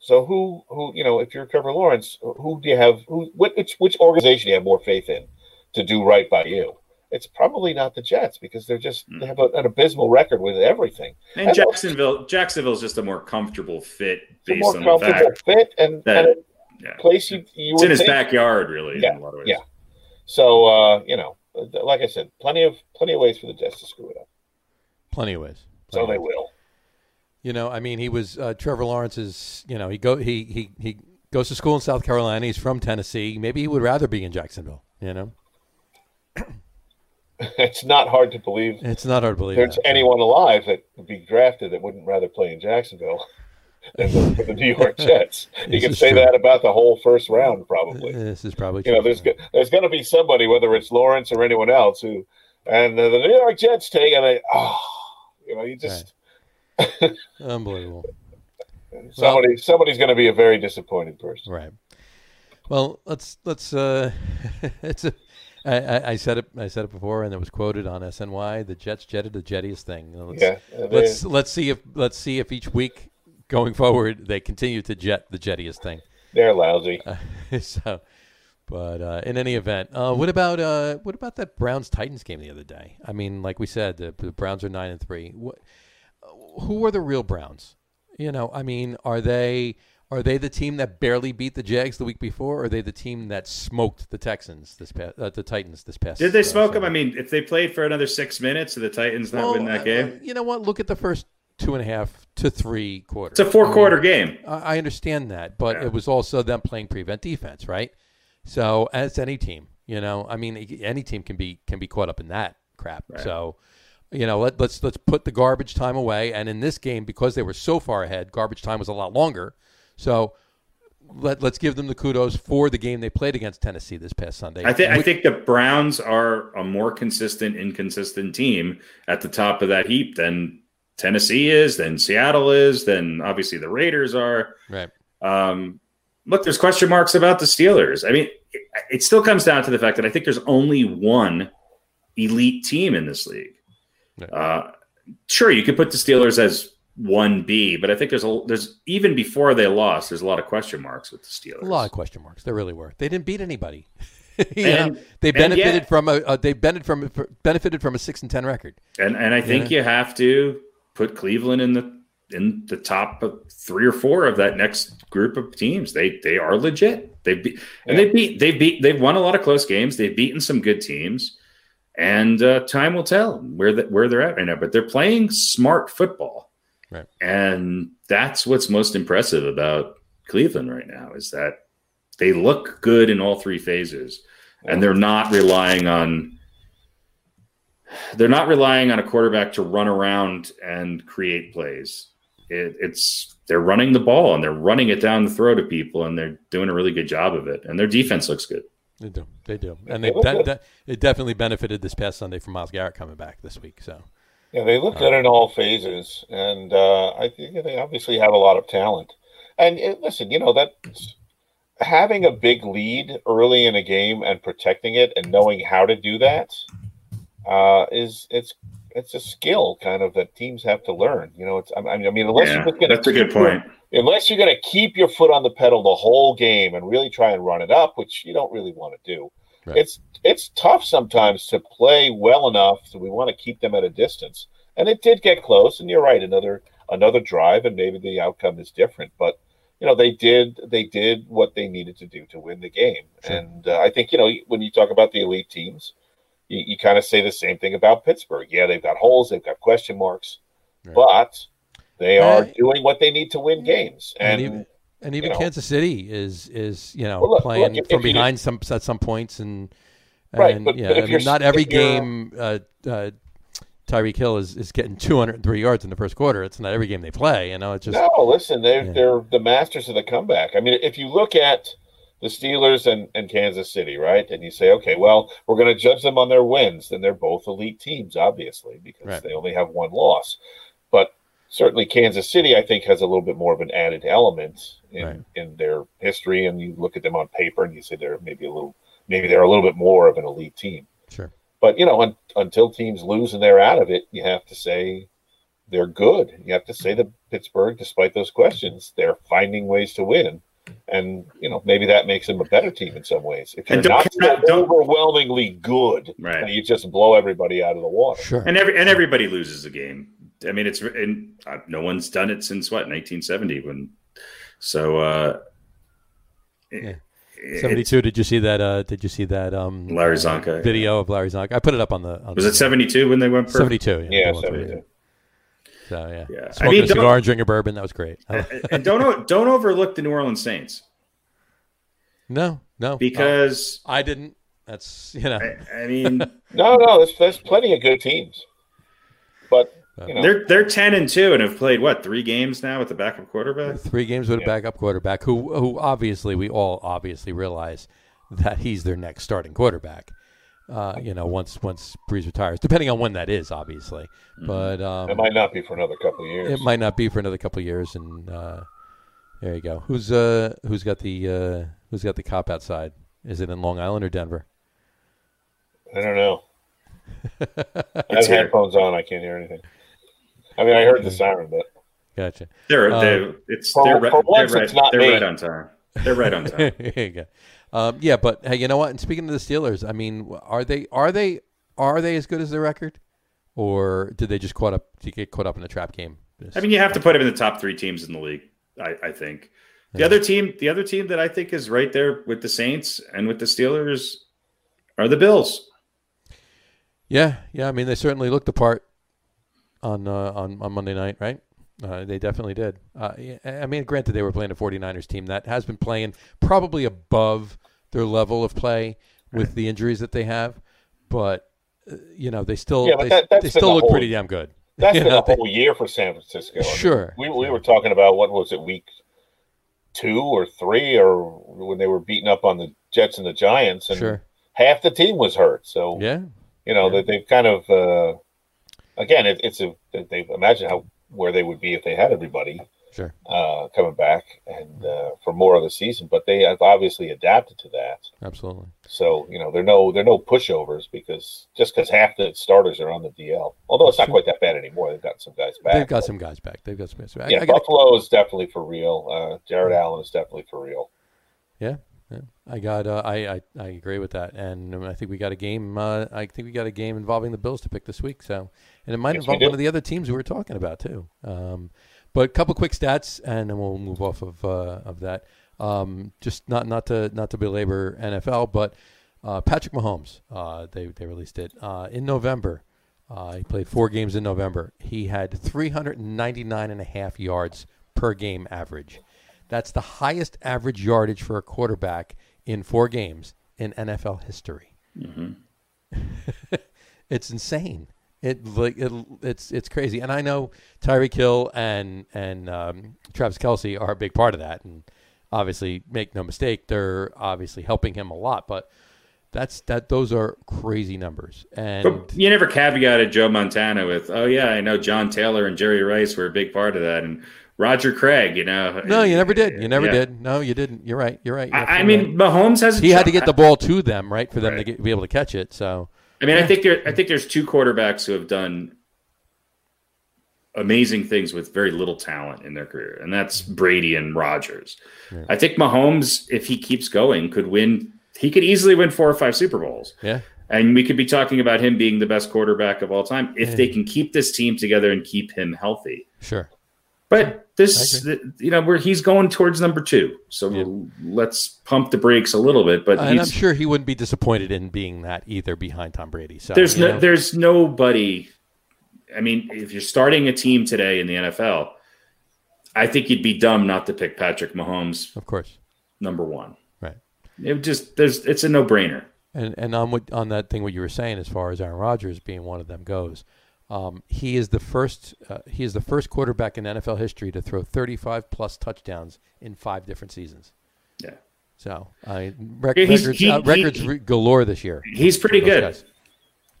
so who who you know if you're Trevor Lawrence, who do you have? Who which which organization do you have more faith in to do right by you? It's probably not the Jets because they're just they have a, an abysmal record with everything. And I know. Jacksonville, Jacksonville's just a more comfortable fit based more on the comfortable fact fit and, that- and yeah. place you you it's in his think- backyard, really, Yeah, in a lot of ways. yeah. So uh, you know, like I said, plenty of plenty of ways for the Jets to screw it up. Plenty of ways. So Plenty they of ways. will. You know, I mean, he was uh, Trevor Lawrence's. You know, he go he he he goes to school in South Carolina. He's from Tennessee. Maybe he would rather be in Jacksonville. You know, it's not hard to believe it's not hard to believe. there's that. anyone alive that would be drafted that wouldn't rather play in Jacksonville than the, for the New York Jets. You can say true. that about the whole first round, probably. This is probably You know, there's there's going to be somebody, whether it's Lawrence or anyone else, who and uh, the New York Jets take and they, oh, you know, you just unbelievable. somebody somebody's going to be a very disappointed person. Right. Well, let's let's. Uh, it's a. I, I said it. I said it before, and it was quoted on SNY. The Jets jetted the jettiest thing. Let's, Yeah, uh, Let's let's see if let's see if each week going forward they continue to jet the jettiest thing. they're lousy. so, but uh, in any event, uh, what about uh, what about that Browns Titans game the other day? I mean, like we said, the, the Browns are nine and three. What, who are the real Browns? You know, I mean, are they are they the team that barely beat the Jags the week before, or are they the team that smoked the Texans this past uh, the Titans this past? Did they uh, smoke? Sunday? I mean, if they played for another six minutes, did the Titans not Well, win that uh, game? You know what? Look at the first two and a half to three quarters. It's a four quarter game. I I understand that, but Yeah. it was also them playing prevent defense, right? So as any team, you know, I mean, any team can be can be caught up in that crap. Right. So, you know, let, let's let's put the garbage time away. And in this game, because they were so far ahead, garbage time was a lot longer. So let let's give them the kudos for the game they played against Tennessee this past Sunday. I think I think the Browns are a more consistent, inconsistent team at the top of that heap than Tennessee is, than Seattle is, than obviously the Raiders are. right. Um, look, there's question marks about the Steelers. I mean, it, it still comes down to the fact that I think there's only one elite team in this league. Right. Uh, sure you could put the Steelers as one B, but I think there's a there's even before they lost, there's a lot of question marks with the Steelers. A lot of question marks. There really were. They didn't beat anybody. And- know, they benefited yet- from a uh, they benefited from benefited from a six and ten record. And and I think you have to put Cleveland in the in the top of three or four of that next group of teams. They they are legit. They beat and they beat they beat they've won a lot of close games. They've beaten some good teams, and uh, time will tell where that where they're at right now. But they're playing smart football, Right. and that's what's most impressive about Cleveland right now is that they look good in all three phases, and they're not relying on they're not relying on a quarterback to run around and create plays. It, it's they're running the ball and they're running it down the throat of people, and they're doing a really good job of it. And their defense looks good. They do. They do. And they de- de- it definitely benefited this past Sunday from Myles Garrett coming back this week. So Yeah, they look good in all phases, and uh, I think they obviously have a lot of talent. And uh, listen, you know that having a big lead early in a game and protecting it and knowing how to do that uh, is it's it's a skill kind of that teams have to learn. You know, it's I mean, I mean unless Yeah, you're gonna that's a good keep your- point. unless you're going to keep your foot on the pedal the whole game and really try and run it up, which you don't really want to do. Right. It's it's tough sometimes to play well enough, so we want to keep them at a distance. And it did get close, and you're right, another another drive, and maybe the outcome is different, but you know they did they did what they needed to do to win the game, Sure. and uh, I think you know when you talk about the elite teams, you, you kind of say the same thing about Pittsburgh. Yeah, they've got holes, they've got question marks, Right. but they are Uh, doing what they need to win games. and, And, even and even you know. Kansas City is is you know Well, look- playing look, if- from if you behind some at some points and Right, but- yeah, but if I mean, not every if game. Uh, uh, Tyreek Hill is, is getting 203 yards in the first quarter. It's not every game they play. You know, it's just no, listen, they're Yeah. they're the masters of the comeback. I mean, if you look at the Steelers and, and Kansas City, right, and you say, okay, well, we're going to judge them on their wins, then they're both elite teams, obviously, because Right. they only have one loss. But certainly, Kansas City, I think, has a little bit more of an added element in Right. in their history. And you look at them on paper, and you say they're maybe a little, maybe they're a little bit more of an elite team. sure. But you know, un, until teams lose and they're out of it, you have to say they're good. You have to say that Pittsburgh, despite those questions, they're finding ways to win, and you know maybe that makes them a better team in some ways. If you're don't, not so don't- overwhelmingly good, Right. and you just blow everybody out of the water. Sure. And every and everybody loses a game. I mean, it's and uh, no one's done it since what 1970 when. So uh, Yeah. 72. Did you see that? Uh, did you see that um, Larry Csonka video of Larry Zonk? I put it up on the. On Was the, it 72 when they went for 72? Yeah, they went for it. seventy-two. So yeah, Yeah. I mean, a cigar and drinking bourbon. That was great. and don't don't overlook the New Orleans Saints no, no, because oh, I didn't. That's you know. I, I mean No, no, there's, there's plenty of good teams, but you know, they're they're 10 and 2 and have played what three games now with the backup quarterback. Three games with a backup quarterback, who who obviously we all obviously realize that he's their next starting quarterback. Uh, you know, once once Brees retires, depending on when that is, obviously. But um, it might not be for another couple of years. it might not be for another couple of years. And uh, there you go. Who's uh who's got the uh, who's got the cop outside? Is it in Long Island or Denver? I don't know. I have here. headphones on. I can't hear anything. I mean, I heard the siren, but Gotcha. They're Uh, they it's they're, right, for they're right it's not they're right on time. They're right on time. there you go. Um, yeah, but hey, you know what? And speaking of the Steelers, I mean, are they are they are they as good as their record, or did they just caught up? Did you get caught up in a trap game? I mean, you have to put him in the top three teams in the league. I, I think the other team, the other team that I think is right there with the Saints and with the Steelers, are the Bills. yeah, yeah. I mean, they certainly looked the part on uh, on on Monday night, right? Uh, they definitely did. Uh, I mean, granted, they were playing a 49ers team that has been playing probably above their level of play with the injuries that they have, but uh, you know, they still Yeah, they, that- they still look whole- pretty damn good. that's You been know, a whole year for San Francisco. I mean, Sure. we we were talking about what was it, week two or three, or when they were beating up on the Jets and the Giants, and Sure. half the team was hurt. So Yeah. you know Yeah. that they've kind of uh, again, it, it's a they've imagine how where they would be if they had everybody. Sure. uh, coming back and uh, for more of the season. But they have obviously adapted to that. Absolutely. So you know they're no they're no pushovers because just because half the starters are on the DL, although it's not quite that bad anymore. They've got some guys back. They've got some guys back. They've got some guys back. Yeah, I, got, Buffalo is definitely for real. Uh, Jared Allen is definitely for real. yeah, yeah. I got. Uh, I, I I agree with that, and um, I think we got a game. Uh, I think we got a game involving the Bills to pick this week. So, and it might Yes, involve one of the other teams we were talking about too. Um, but a couple quick stats, and then we'll move off of uh, of that. Um, just not not to not to belabor NFL, but uh, Patrick Mahomes. Uh, they they released it uh, in November. Uh, he played four games in November. He had 399 and a half yards per game average. That's the highest average yardage for a quarterback in four games in NFL history. it's insane. It like it, it's it's crazy, and I know Tyreek Hill and and um, Travis Kelce are a big part of that, and obviously make no mistake, they're obviously helping him a lot. But that's that; those are crazy numbers, and But you never caveated Joe Montana with, "Oh yeah, I know John Taylor and Jerry Rice were a big part of that," and Roger Craig. You know, no, you never did. You never Yeah. did. No, you didn't. You're right. You're right. You're I, mean, Mahomes has. he had to get the ball to them, right, for them to get, be able to catch it. So I mean, I think there. I think there's two quarterbacks who have done amazing things with very little talent in their career, and that's Brady and Rodgers. Yeah. I think Mahomes, if he keeps going, could win. He could easily win four or five Super Bowls, yeah, and we could be talking about him being the best quarterback of all time if Yeah. they can keep this team together and keep him healthy. sure. But this, you know, where he's going towards number two, so Yeah. let's pump the brakes a little bit. But And I'm sure he wouldn't be disappointed in being that either behind Tom Brady. So there's no, know, there's nobody. I mean, if you're starting a team today in the NFL, I think you'd be dumb not to pick Patrick Mahomes of course. number one. Right. It just there's it's a no brainer. And and on what on that thing what you were saying as far as Aaron Rodgers being one of them goes, um, he is the first uh, he is the first quarterback in NFL history to throw 35 plus touchdowns in five different seasons. Yeah. So I rec- he's- records he- uh, he- records re- galore this year. He's pretty good. guys.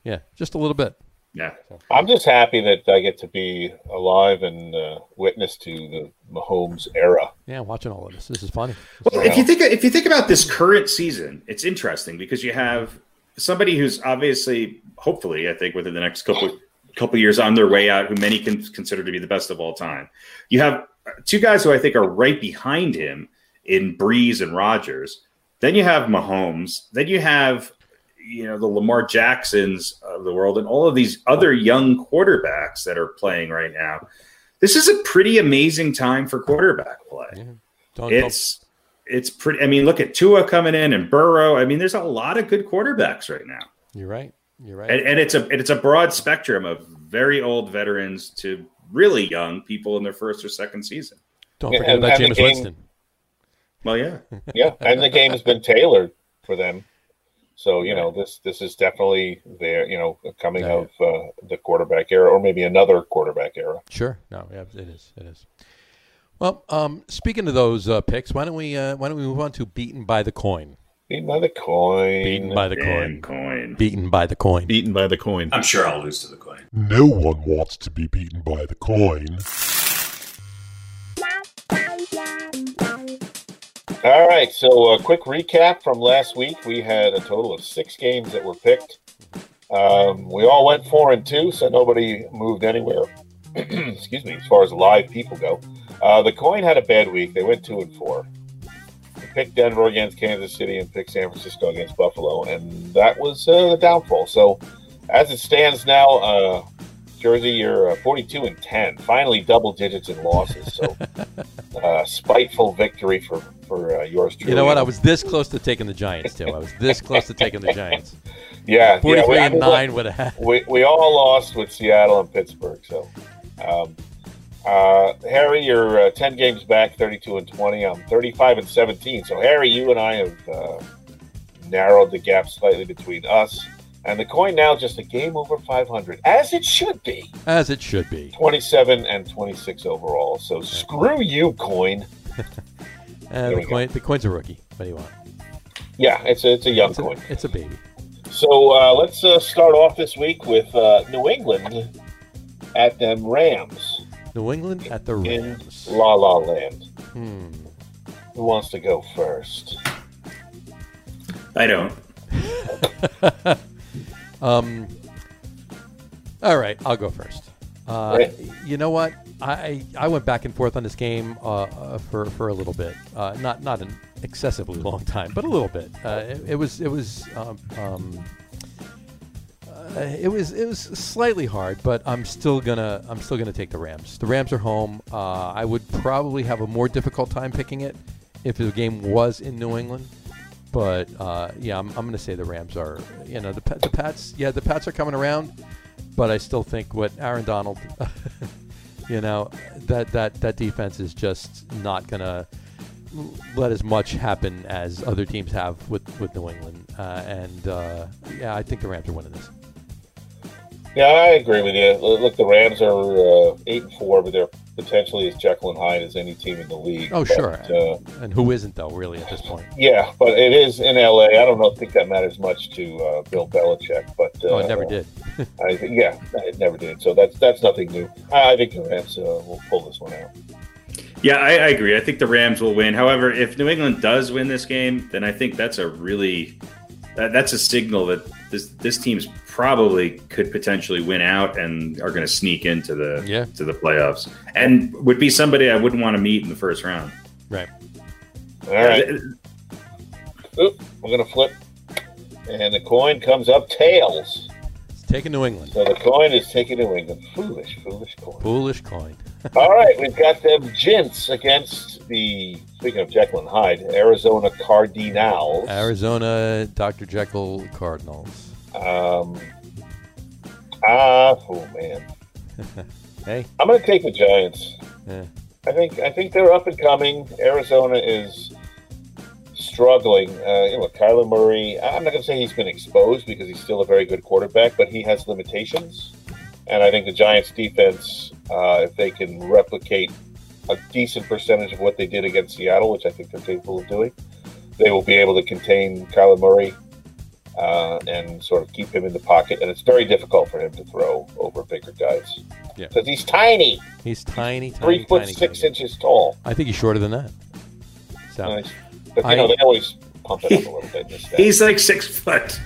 Yeah, just a little bit. Yeah. I'm just happy that I get to be alive and uh, witness to the Mahomes era. Yeah, watching all of this. This is funny. Well, if you think if you think about this current season, it's interesting because you have somebody who's obviously, hopefully, I think within the next couple couple years on their way out, who many can consider to be the best of all time. You have two guys who I think are right behind him in Brees and Rodgers. Then you have Mahomes. Then you have you know the Lamar Jacksons of the world and all of these other young quarterbacks that are playing right now. This is a pretty amazing time for quarterback play don't, it's it's pretty. I mean, look at Tua coming in and Burrow. I mean, there's a lot of good quarterbacks right now, you're right. You're right. and, and it's a it's a broad spectrum of very old veterans to really young people in their first or second season. don't forget and- about and the Jameis game- Winston. Well, yeah, Yeah, and the game has been tailored for them. So you know this this is definitely their you know coming Yeah. of uh, the quarterback era, or maybe another quarterback era. Sure. No, yeah, it is. It is. Well, um, speaking of those uh, picks, why don't we uh, why don't we move on to beaten by the coin? Beaten by the coin. Beaten by the coin. coin. Beaten by the coin. Beaten by the coin. I'm sure I'll lose to the coin. No one wants to be beaten by the coin. All right, so a quick recap from last week. We had a total of six games that were picked. Um, we all went four and two, so nobody moved anywhere. Excuse me, as far as live people go. Uh, the coin had a bad week. They went two and four. We picked Denver against Kansas City and picked San Francisco against Buffalo, and that was uh, the downfall. So, as it stands now, uh, Jersey, you're uh, 42 and 10, finally double digits in losses. So, uh, spiteful victory for for uh, yours truly. You know what? I was this close to taking the Giants too. I was this close to taking the Giants. yeah, Forty-three yeah, we, I and mean, look, nine would have. We, we all lost with Seattle and Pittsburgh. So, um, uh, Harry, you're uh, 10 games back, 32 and 20. I'm 35 and 17. So, Harry, you and I have uh, narrowed the gap slightly between us. And the coin now just a game over 500, as it should be. as it should be. 27 and 26 overall. So, screw you, coin. And the we go. coin, the coin's a rookie. What do you want? Yeah, it's a, it's a young It's a, coin. it's a baby. So uh, let's uh, start off this week with uh, New England at them Rams. New England at the in La La Land. Hmm. Who wants to go first? I don't. Um, all right, I'll go first. Uh, You know what? I I went back and forth on this game uh, uh, for for a little bit. Uh, not not an excessively long time, but a little bit. Uh, it, it was it was um, um, uh, it was it was slightly hard, but I'm still gonna I'm still gonna take the Rams. The Rams are home. Uh, I would probably have a more difficult time picking it if the game was in New England. But uh, yeah, I'm, I'm to say the Rams are. You know, the the Pats. Yeah, the Pats are coming around, but I still think what Aaron Donald. you know, that that that defense is just not to let as much happen as other teams have with with New England. Uh, and uh, yeah, I think the Rams are winning this. Yeah, I agree with you. Look, look, the Rams are uh, eight and four, but they're potentially as Jekyll and Hyde as any team in the league. Oh, But, sure. uh, And who isn't though, really, at this point? yeah, but it is in LA. I don't know, think that matters much to uh, Bill Belichick, but uh, Oh, it never did. I think, yeah, it never did. So that's that's nothing new. I, I think the Rams uh, will pull this one out. Yeah, I, I agree. I think the Rams will win. However, if New England does win this game, then I think that's a really that, that's a signal that this this team's probably could potentially win out and are going to sneak into the Yeah. to the playoffs and would be somebody I wouldn't want to meet in the first round. Right. All right, Oop, we're gonna flip, and the coin comes up tails. Taking New England. So the coin is taking New England. Foolish, foolish coin. Foolish coin. All right, we've got the Gents against the, speaking of Jekyll and Hyde, Arizona Cardinals. Arizona, Dr. Jekyll Cardinals. Um, ah, oh man. Hey, I'm going to take the Giants. Yeah. I think I think they're up and coming. Arizona is struggling. Uh, you know, Kyler Murray. I'm not going to say he's been exposed because he's still a very good quarterback, but he has limitations. And I think the Giants' defense, uh, if they can replicate a decent percentage of what they did against Seattle, which I think they're capable of doing, they will be able to contain Kyler Murray uh, and sort of keep him in the pocket. And it's very difficult for him to throw over bigger guys Yeah. because he's tiny, he's tiny, tiny, three foot tiny, six tiny. inches tall. I think he's shorter than that. So Nice. But you I- know, they always pump it up a little bit. This. He's like six foot.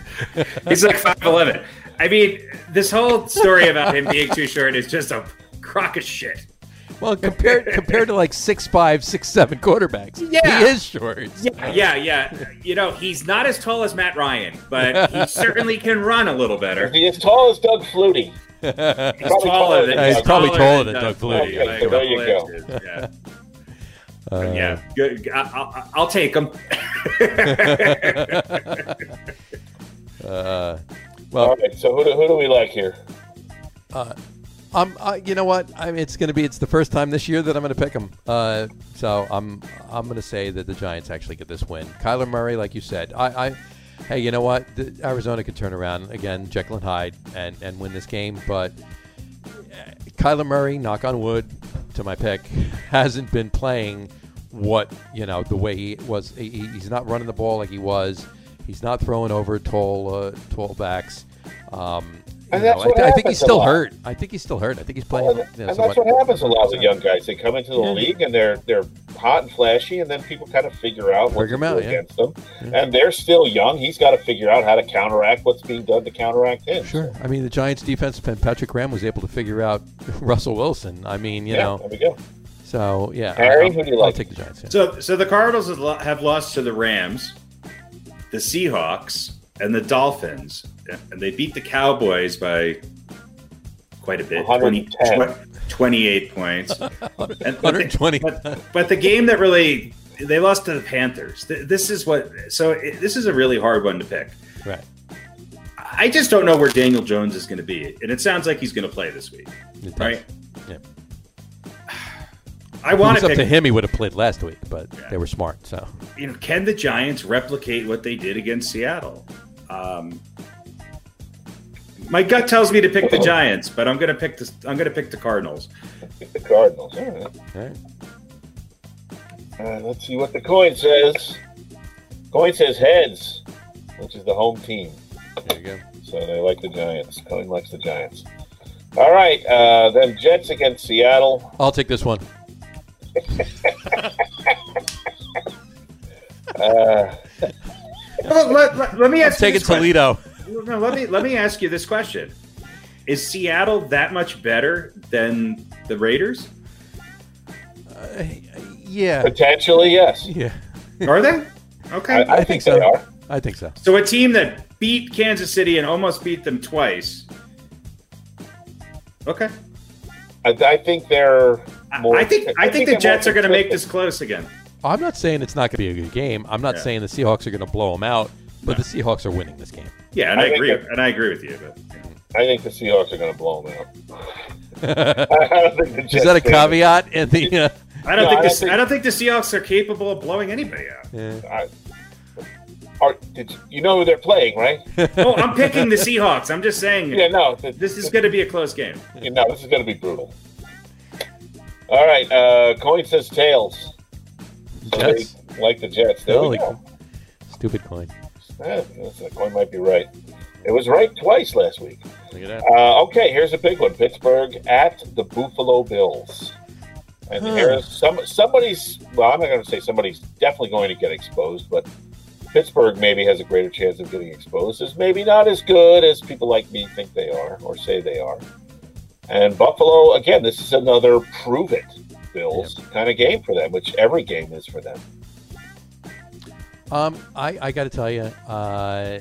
He's like five eleven. I mean, this whole story about him being too short is just a crock of shit. well, compared compared to like six five, six seven quarterbacks, Yeah. he is short. Yeah, yeah, yeah. You know, he's not as tall as Matt Ryan, but he certainly can run a little better. He's as tall as Doug Flutie. He's Probably taller than he's he's probably taller taller than Doug Flutie. Okay, by a so there you go. inches, Yeah, Uh, yeah. Good. I, I, I'll take them. Uh, well, right, so who do, who do we like here? I'm. Uh, you know what? I mean, it's going to be. It's the first time this year that I'm going to pick them. Uh, so I'm. I'm going to say that the Giants actually get this win. Kyler Murray, like you said, I. I hey, you know what? The, Arizona could turn around again, Jekyll and Hyde, and and win this game. But uh, Kyler Murray, knock on wood, to my pick, hasn't been playing what you know the way he was. He, he's not running the ball like he was. He's not throwing over tall uh, tall backs. Um, And that's know, what I, I think he's still lot. hurt. I think he's still hurt. I think he's playing. Well, you and that's what happens a lot with young guys. They come into the Yeah. league and they're they're hot and flashy, and then people kind of figure out what Figure to 'em do yeah. against them. And they're still young. He's got to figure out how to counteract what's being done to counteract him. Sure. I mean, the Giants' defense, and Patrick Graham was able to figure out Russell Wilson. I mean, you yeah, know, there we go. So yeah. Harry, I'll, who do you I'll like? take the Giants. Yeah. So, so the Cardinals have lost to the Rams, the Seahawks, and the Dolphins, and they beat the Cowboys by quite a bit 20, 28 points. And- but the- But, but the game that really they lost to the Panthers. This is what. So it, this is a really hard one to pick. Right. I just don't know where Daniel Jones is going to be, and it sounds like he's going to play this week, right? Yeah. I it want to up to him, he would have played last week, but Yeah. they were smart. So you know, can the Giants replicate what they did against Seattle? Um, my gut tells me to pick the Giants, but I'm going to pick the I'm going to pick the Cardinals. Pick the Cardinals. All right. all right. Uh, let's see what the coin says. Coin says heads, which is the home team. there you go. So they like the Giants. Coin likes the Giants. All right, uh, then Jets against Seattle. I'll take this one. Uh, Well, let, let- let me I'm ask you taking this question. Toledo. No, let me let me ask you this question: Is Seattle that much better than the Raiders? Yeah, potentially, yes. yeah. Are they? Okay. I, I, I think, think so. they are. I think so. so a team that beat Kansas City and almost beat them twice. Okay. I, I think they're I- more. I think I, think, the Jets are going to make this close again. I'm not saying it's not going to be a good game. I'm not Yeah. saying the Seahawks are going to blow them out, but the Seahawks are winning this game. Yeah, and I I, agree. that- And I agree with you. But I think the Seahawks are going to blow them out. I don't think the Is that a caveat? In the uh, I don't No, think I the, don't think- I don't think the Seahawks are capable of blowing anybody out. yeah. I- Are, did you, you know who they're playing, right? Oh, I'm picking the Seahawks. I'm just saying Yeah, no. th- this is going to be a close game. you know, this is going to be brutal. All right, uh, coin says tails. So they Jets. like the Jets. There we like- go. Stupid coin. The coin might be right. It was right twice last week. Look at that. Uh, okay, here's a big one: Pittsburgh at the Buffalo Bills. And Huh. here's some somebody's. Well, I'm not going to say somebody's definitely going to get exposed, but Pittsburgh maybe has a greater chance of getting exposed. Is maybe not as good as people like me think they are or say they are. And Buffalo, again, this is another prove it Bills kind of game for them, which every game is for them. Um, I, I got to tell you, uh,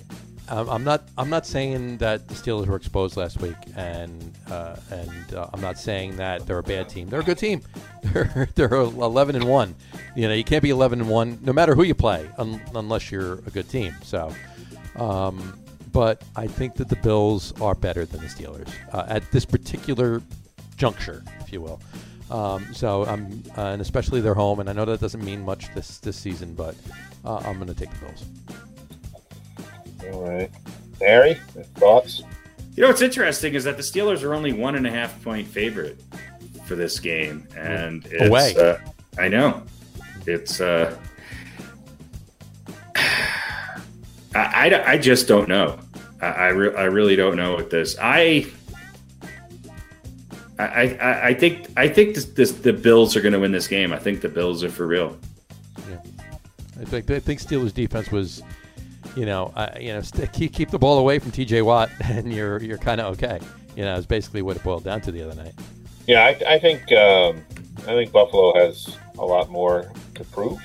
I'm, I'm not I'm not saying that the Steelers were exposed last week, and uh, and uh, I'm not saying that they're a bad team. They're a good team. They're they're 11 and one. You know, you can't be 11 and one no matter who you play, un- unless you're a good team. So. Um, but I think that the Bills are better than the Steelers uh, at this particular juncture, if you will. Um, so I'm, uh, and especially they're home, and I know that doesn't mean much this this season, but uh, I'm going to take the Bills. All right, Harry, thoughts? You know what's interesting is that the Steelers are only one and a half point favorite for this game, and it's, Away. Uh, I know it's. Uh, I, I, I just don't know. I I, re- I really don't know with this. I. I, I, I think I think this, this, the Bills are going to win this game. I think the Bills are for real. Yeah. I think I think Steelers defense was, you know, uh, you know, st- keep keep the ball away from T.J. Watt, and you're you're kind of okay. You know, it's basically what it boiled down to the other night. Yeah, I, I think um, I think Buffalo has a lot more to prove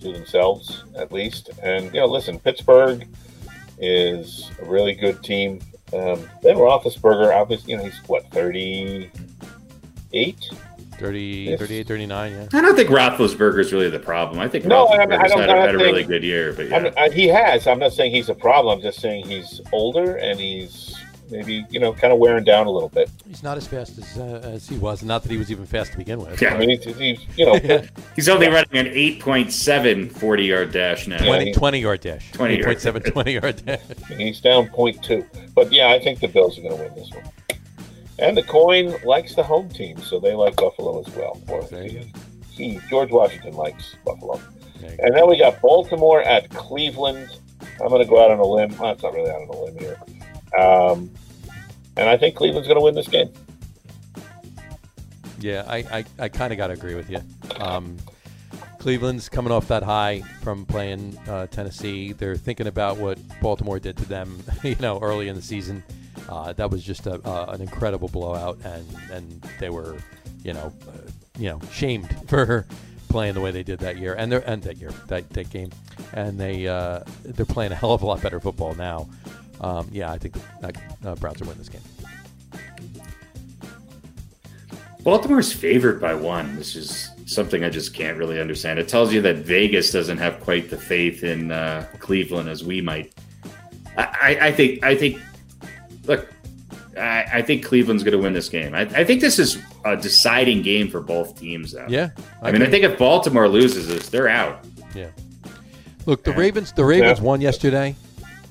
to themselves, at least. And you know, listen, Pittsburgh is a really good team. Um, Ben Roethlisberger, obviously, you know, he's what thirty eight. 30, Yes. 38, 39, yeah. I don't think Roethlisberger is really the problem. I think No, I- I don't- had, I a, don't had a really good year, but yeah. I mean, I, he has. I'm not saying he's a problem. I'm just saying he's older and he's maybe you know kind of wearing down a little bit. He's not as fast as uh, as he was. Not that he was even fast to begin with. Yeah. I mean, he's, he's you know. He's only running an 8.7 40 yard dash now. 20, he- 20 yard dash. 20 yard 8.7, 20 yard dash. He's down 0.2. But yeah, I think the Bills are going to win this one. And the coin likes the home team, so they like Buffalo as well. Or he, George Washington likes Buffalo. There you go. And then we got Baltimore at Cleveland. I'm going to go out on a limb. Well, it's not really out on a limb here. Um, and I think Cleveland's going to win this game. Yeah, I, I, I kind of got to agree with you. Um, Cleveland's coming off that high from playing uh, Tennessee. They're thinking about what Baltimore did to them, you know, early in the season. Uh, that was just a, uh, an incredible blowout, and, and they were, you know, uh, you know, shamed for playing the way they did that year, and they're and that year that, that game, and they uh, they're playing a hell of a lot better football now. Um, yeah, I think the uh, Browns will win this game. Baltimore's favored by one, which is something I just can't really understand. It tells you that Vegas doesn't have quite the faith in uh, Cleveland as we might. I, I, I think. I think. Look, I, I think Cleveland's going to win this game. I, I think this is a deciding game for both teams. Though. Yeah, I mean, I think if Baltimore loses this, they're out. Yeah. Look, the Yeah. Ravens. The Ravens Yeah. won yesterday.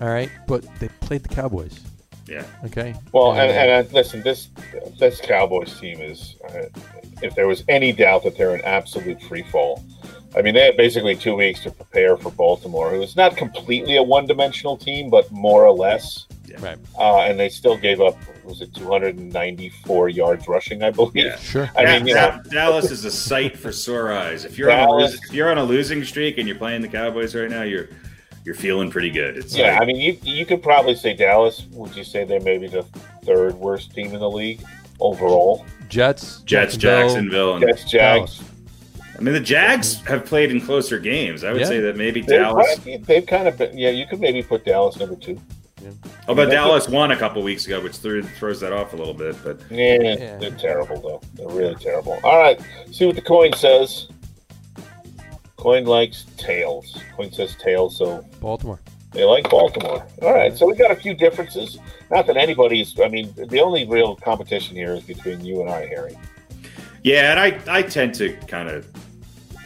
All right, but they played the Cowboys. Yeah. Okay. Well, and, and uh, listen, this this Cowboys team is, uh, if there was any doubt that they're an absolute free fall, I mean, they had basically two weeks to prepare for Baltimore, who is not completely a one dimensional team, but more or less. Right. uh, and they still gave up was it 294 yards rushing, I believe. Yeah. Sure. I Da- mean, you know, Dallas is a sight for sore eyes. If you're on a losing, if you're on a losing streak and you're playing the Cowboys right now, you're you're feeling pretty good. It's yeah, like- I mean, you you could probably say Dallas. Would you say they're maybe the third worst team in the league overall? Jets, Jets, Jacksonville, Jacksonville, and Jets, Jags. Dallas. I mean the Jags have played in closer games. I would Yeah. say that maybe They've, Dallas. kind- they've kind of been, yeah. You could maybe put Dallas number two. Although That's Dallas won a couple weeks ago, which threw, throws that off a little bit. But Yeah, Yeah. they're terrible though. They're really terrible. All right, see what the coin says. Coin likes tails. Coin says tails, so Baltimore. They like Baltimore. All right, so we got a few differences. Not that anybody's. I mean, the only real competition here is between you and I, Harry. yeah, and I I tend to kind of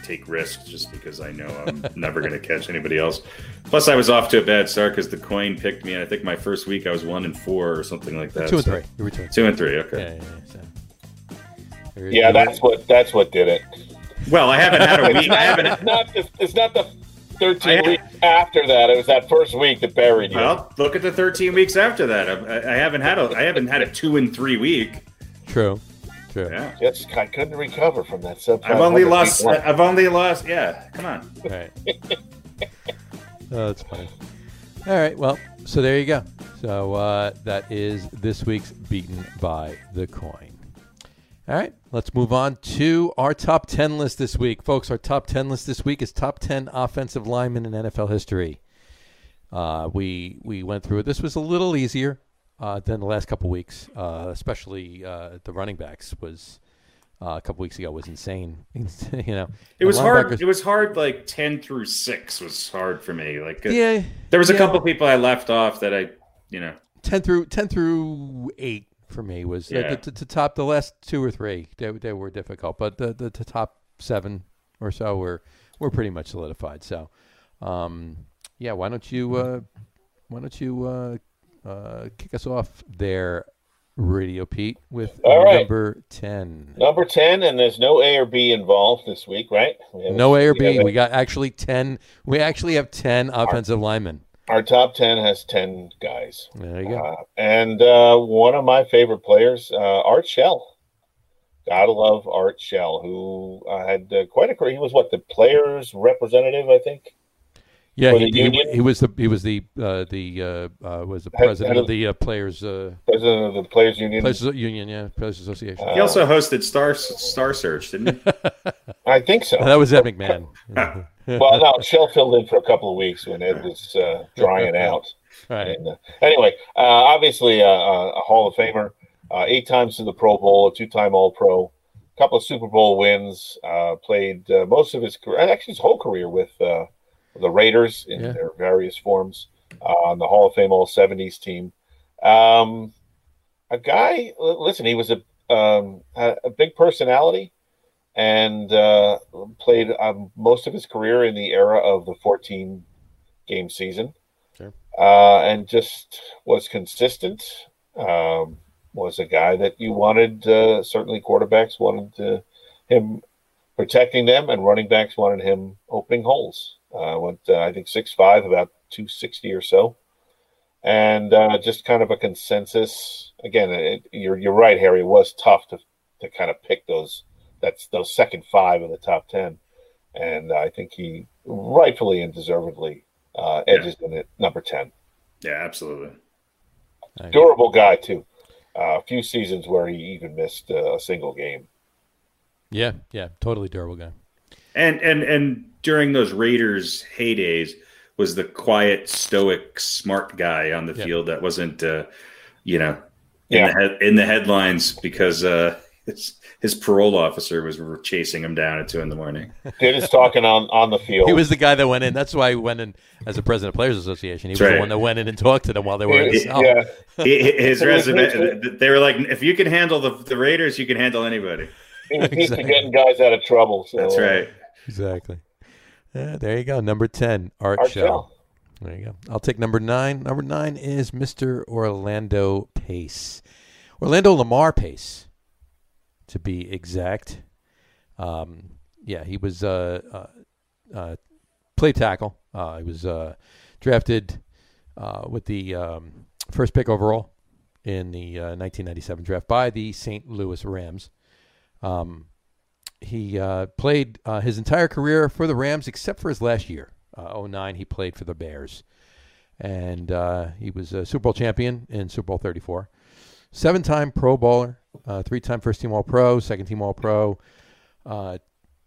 take risks just because I know I'm never going to catch anybody else. Plus, I was off to a bad start because the coin picked me. And I think my first week I was one and four or something like that. Two and so- three. You were two and Two and three. three. Okay. Yeah, yeah, yeah. So. Yeah, that's what that's what did it. Well, I haven't had a week. I haven't. it's not it's not the 13 I- weeks after that. It was that first week that buried you. Well, look at the 13 weeks after that. I, I haven't had a I haven't had a two and three week. True. True. Yeah. Jets, I couldn't recover from that sub. I've only lost. one. I've only lost. Yeah, come on. Right. oh, that's funny. All right. Well, so there you go. So uh, that is this week's beaten by the coin. All right. Let's move on to our top 10 list this week. Folks, our top 10 list this week is top 10 offensive linemen in NFL history. Uh, we we went through it. This was a little easier uh, than the last couple weeks, uh, especially uh, the running backs was uh, a couple weeks ago was insane. you know, It was hard. It was hard. Like 10 through six was hard for me. Like uh, Yeah, there was a yeah. couple people I left off that I, you know, ten through ten through eight for me was Yeah. the, to top the last two or three. They, they were difficult, but the, the the top seven or so were were pretty much solidified. So, um, yeah, why don't you uh, why don't you uh, uh, kick us off there, Radio Pete, with All right. number ten. Number 10, and there's no A or B involved this week, right? We have- No A or B. We got actually ten. We actually have ten offensive linemen. Our top 10 has 10 guys. There you go. Uh, and uh, one of my favorite players, uh, Art Shell. Gotta love Art Shell, who uh, had uh, quite a career. He was what the players' representative, I think. Yeah, he, the he, union? he was the he was the uh, the uh, uh, was the president of of- the uh, players uh, President of the Players Union. players union, yeah, players association. Uh, he also hosted Star Star Search, didn't he? I think so. that was Ed McMahon. well, no, Shell filled in for a couple of weeks when Ed was uh, drying out. right. And, uh, anyway, uh, obviously uh, uh, a Hall of Famer, uh, eight times to the Pro Bowl, a two-time All-Pro, a couple of Super Bowl wins. Uh, played uh, most of his career, actually his whole career, with uh, the Raiders in Yeah. their various forms uh, on the Hall of Fame All '70s team. Um, a guy, listen, he was a um, a big personality. And uh, played um, most of his career in the era of the 14 game season uh, and just was consistent. Um, was a guy that you wanted. Uh, certainly, quarterbacks wanted uh, him protecting them, and running backs wanted him opening holes. Uh, went, uh, I think, six five, about two sixty or so, and uh, just kind of a consensus. Again, it, you're you're right, Harry. It was tough to to kind of pick those that's those second five in the top ten, and I think he rightfully and deservedly uh, edges in at number ten Yeah, absolutely. durable guy too. Uh, a few seasons where he even missed uh, a single game. Yeah, yeah, totally durable guy. And and and during those Raiders heydays, was the quiet, stoic, smart guy on the Yeah. field that wasn't, uh, you know, in Yeah. the head, in the headlines because uh, his his parole officer was chasing him down at two in the morning. Did his talking on on the field. He was the guy that went in. That's why he went in as a president of Players Association. He was That's the one that went in and talked to them while they were in the cell. yeah, his resume, they were like, if you can handle the, the Raiders, you can handle anybody. he was used to Exactly. getting guys out of trouble. So, That's uh, right. Exactly. Yeah, there you go. Number 10, Art, Art Shell. Shell. There you go. I'll take number nine. Number nine is Mr. Orlando Pace. Orlando Lamar Pace, to be exact. Um, yeah, he was uh, uh, uh, play tackle. Uh, he was uh, drafted uh, with the um, first pick overall in the uh, 1997 draft by the St. Louis Rams. Um, he uh, played uh, his entire career for the Rams except for his last year. Uh, 09, he played for the Bears. And uh, he was a Super Bowl champion in Super Bowl 34. Seven time Pro Bowler, uh, three time first team All Pro, second team All Pro, uh,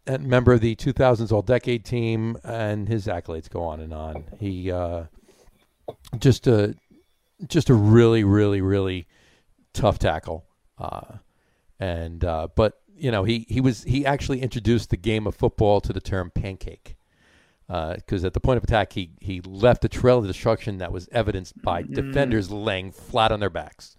and member of the 2000s All Decade team, and his accolades go on and on. He just a just a really, really, really tough tackle. And but you know he he was he actually introduced the game of football to the term pancake uh, because at the point of attack he he left a trail of destruction that was evidenced by mm. defenders laying flat on their backs.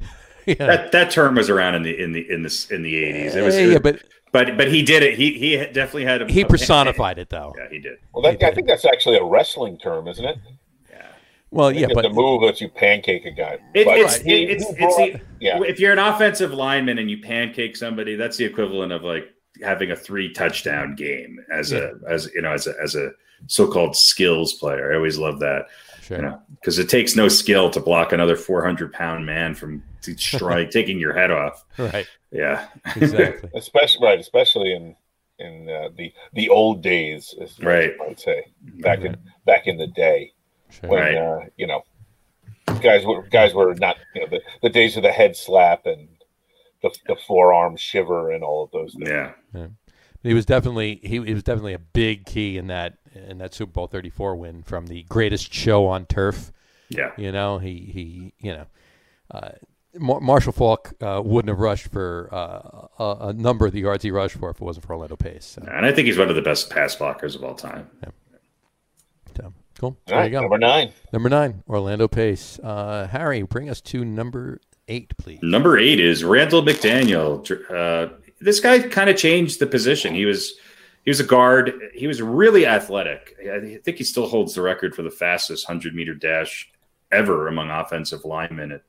yeah. That that term was around in the in the in the in the eighties. It was, yeah, but but but he did it. He he definitely had a, he a- personified it though. Yeah, he did. Well, that, He I did. think that's actually a wrestling term, isn't it? Well, yeah, but the move lets you pancake a guy. It, But it's, he- it, it's, he it's the, yeah. if you're an offensive lineman and you pancake somebody, that's the equivalent of like having a three touchdown game as a as you know as a as a so-called skills player. I always love that. sure. You know, because it takes no skill to block another 400 pound man from strike taking your head off. right, Yeah, exactly. especially right, especially in in uh, the the old days, as Right. I would say back in back in the day Sure. when Right. uh, you know guys were guys were not you know the, the days of the head slap and the, the forearm shiver and all of those things. yeah. He was definitely he, he was definitely a big key in that in that Super Bowl 34 win from the greatest show on turf. Yeah. You know, he he you know, uh, Mar- Marshall Faulk uh, wouldn't have rushed for uh, a, a number of the yards he rushed for if it wasn't for Orlando Pace. So, And I think he's one of the best pass blockers of all time. so, cool. All There right, you go. number nine. Number nine, Orlando Pace. Uh, Harry, bring us to number eight, please. Number eight is Randall McDaniel. Uh, this guy kind of changed the position. He was he was a guard. He was really athletic. I think he still holds the record for the fastest 100 meter dash ever among offensive linemen at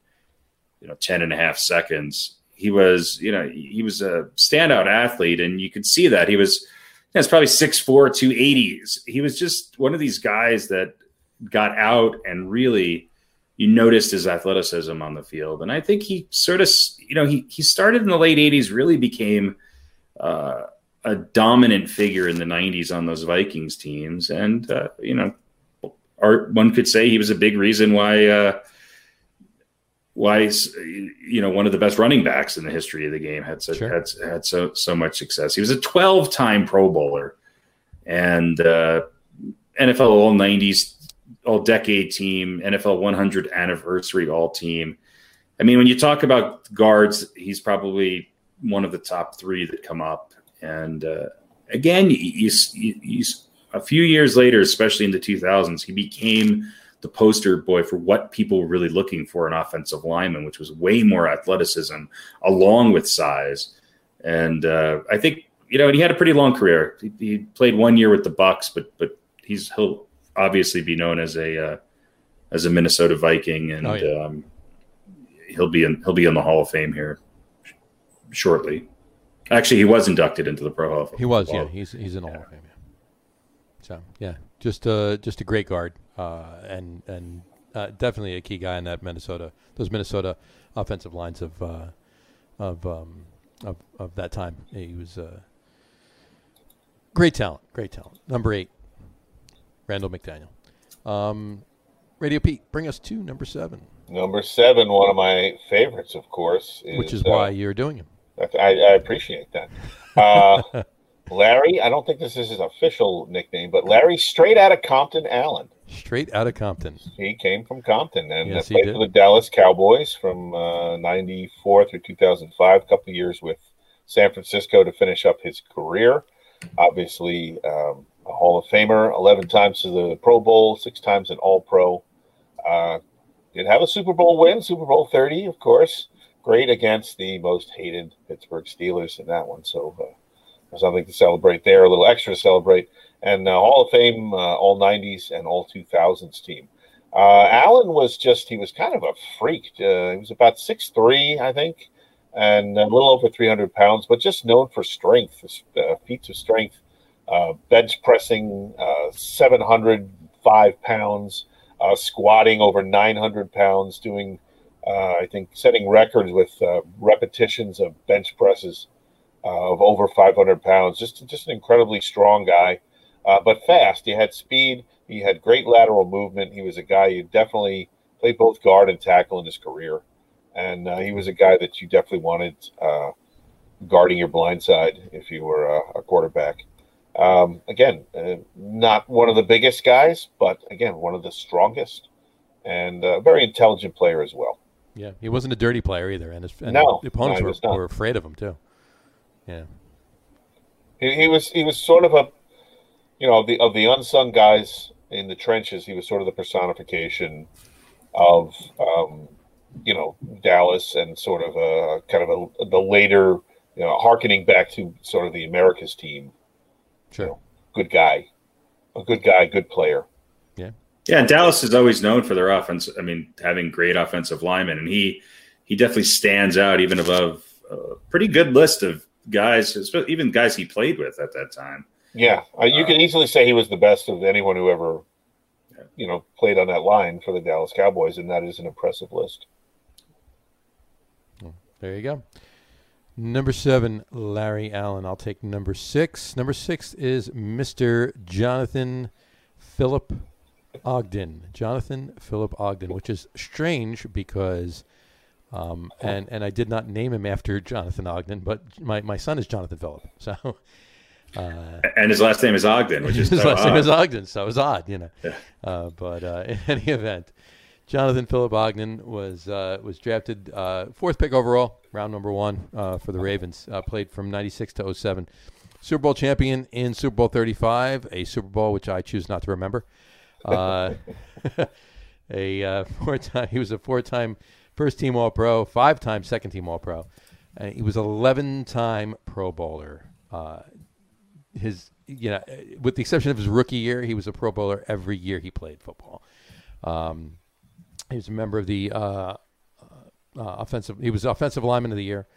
you know 10 and a half seconds. He was, you know, he was a standout athlete, and you could see that he was. It's probably 6'4", 280s. He was just one of these guys that got out and really you noticed his athleticism on the field. And I think he sort of, you know, he, he started in the late 80s, really became uh, a dominant figure in the 90s on those Vikings teams. And, uh, you know, one could say he was a big reason why, uh, why, you know, one of the best running backs in the history of the game had, such, Sure. had, had so, so much success. He was a 12 time Pro Bowler and uh, NFL All 90s all decade team, NFL 100 anniversary all team. I mean, when you talk about guards, he's probably one of the top three that come up. And uh, again, you, you, a few years later, especially in the 2000s, he became the poster boy for what people were really looking for an offensive lineman, which was way more athleticism along with size. And uh, I think you know, and he had a pretty long career. He, he played one year with the Bucs, but but he's he'll obviously be known as a uh, as a Minnesota Viking, and Oh, yeah. um, he'll be in he'll be in the Hall of Fame here sh- shortly. Actually, he was inducted into the Pro Hall. He was, yeah. He's he's in the Hall of Fame. So yeah, just uh just a great guard, uh, and and uh, definitely a key guy in that Minnesota those Minnesota offensive lines of uh, of um, of of that time. He was uh, great talent, great talent. Number eight, Randall McDaniel. Um, Radio Pete, bring us to number seven, Number seven, one of my favorites, of course, which is uh, why you're doing him. I, I appreciate that. Larry, I don't think this is his official nickname, but Larry, straight out of Compton, Allen. Straight out of Compton. He came from Compton and Yes, uh, he played did. for the Dallas Cowboys from uh, 94 through 2005, a couple years with San Francisco to finish up his career. Obviously, um, a Hall of Famer, 11 times to the Pro Bowl, six times an All Pro. Uh, did have a Super Bowl win, Super Bowl 30, of course. Great against the most hated Pittsburgh Steelers in that one. So uh, something to celebrate there, a little extra to celebrate. And uh, Hall of Fame, uh, all 90s and all 2000s team. Uh, Allen was just, he was kind of a freak. Uh, he was about 6'3, I think, and a little over 300 pounds, but just known for strength, uh, feats of strength, uh, bench pressing, uh, 705 pounds, uh, squatting over 900 pounds, doing, I think, setting records with repetitions of bench presses uh, of over 500 pounds. Just, just an incredibly strong guy, uh, but fast. He had speed. He had great lateral movement. He was a guy who definitely played both guard and tackle in his career, and uh, he was a guy that you definitely wanted guarding your blind side if you were a quarterback. Um, again, uh, not one of the biggest guys, but again, one of the strongest and a very intelligent player as well. Yeah, he wasn't a dirty player either, and his and no, opponents were, were afraid of him too. Yeah, he, he, was he was sort of a, you know, the of the unsung guys in the trenches. He was sort of the personification of, um, you know, Dallas and sort of a kind of a the later, you know, harkening back to sort of the America's team Sure. You know, good guy, a good guy, good player. Yeah. Yeah, and Dallas is always known for their offense. I mean, having great offensive linemen, and he he definitely stands out even above a pretty good list of guys, even guys he played with at that time. Yeah, uh, you uh, can easily say he was the best of anyone who ever, you know, played on that line for the Dallas Cowboys, and that is an impressive list. There you go. Number seven, Larry Allen. I'll take number six. Number six is Mr. Jonathan Philip Ogden. Jonathan Philip Ogden, which is strange because, um, and and I did not name him after Jonathan Ogden, but my, my son is Jonathan Philip. So, uh, and his last name is Ogden, which is his so last odd. name is Ogden, so it's odd, you know. Yeah. Uh, but uh, in any event, Jonathan Philip Ogden was uh, was drafted uh, fourth pick overall, round number one uh, for the Ravens. Uh, played from '96 to 07. Super Bowl champion in Super Bowl 35, a Super Bowl which I choose not to remember. Uh, a uh, four-time, he was a four-time first-team All-Pro, five-time second-team All-Pro. And he was 11-time Pro Bowler. his, you know, with the exception of his rookie year, he was a Pro Bowler every year he played football. Um, he was a member of the uh, uh, offensive. He was offensive lineman of the year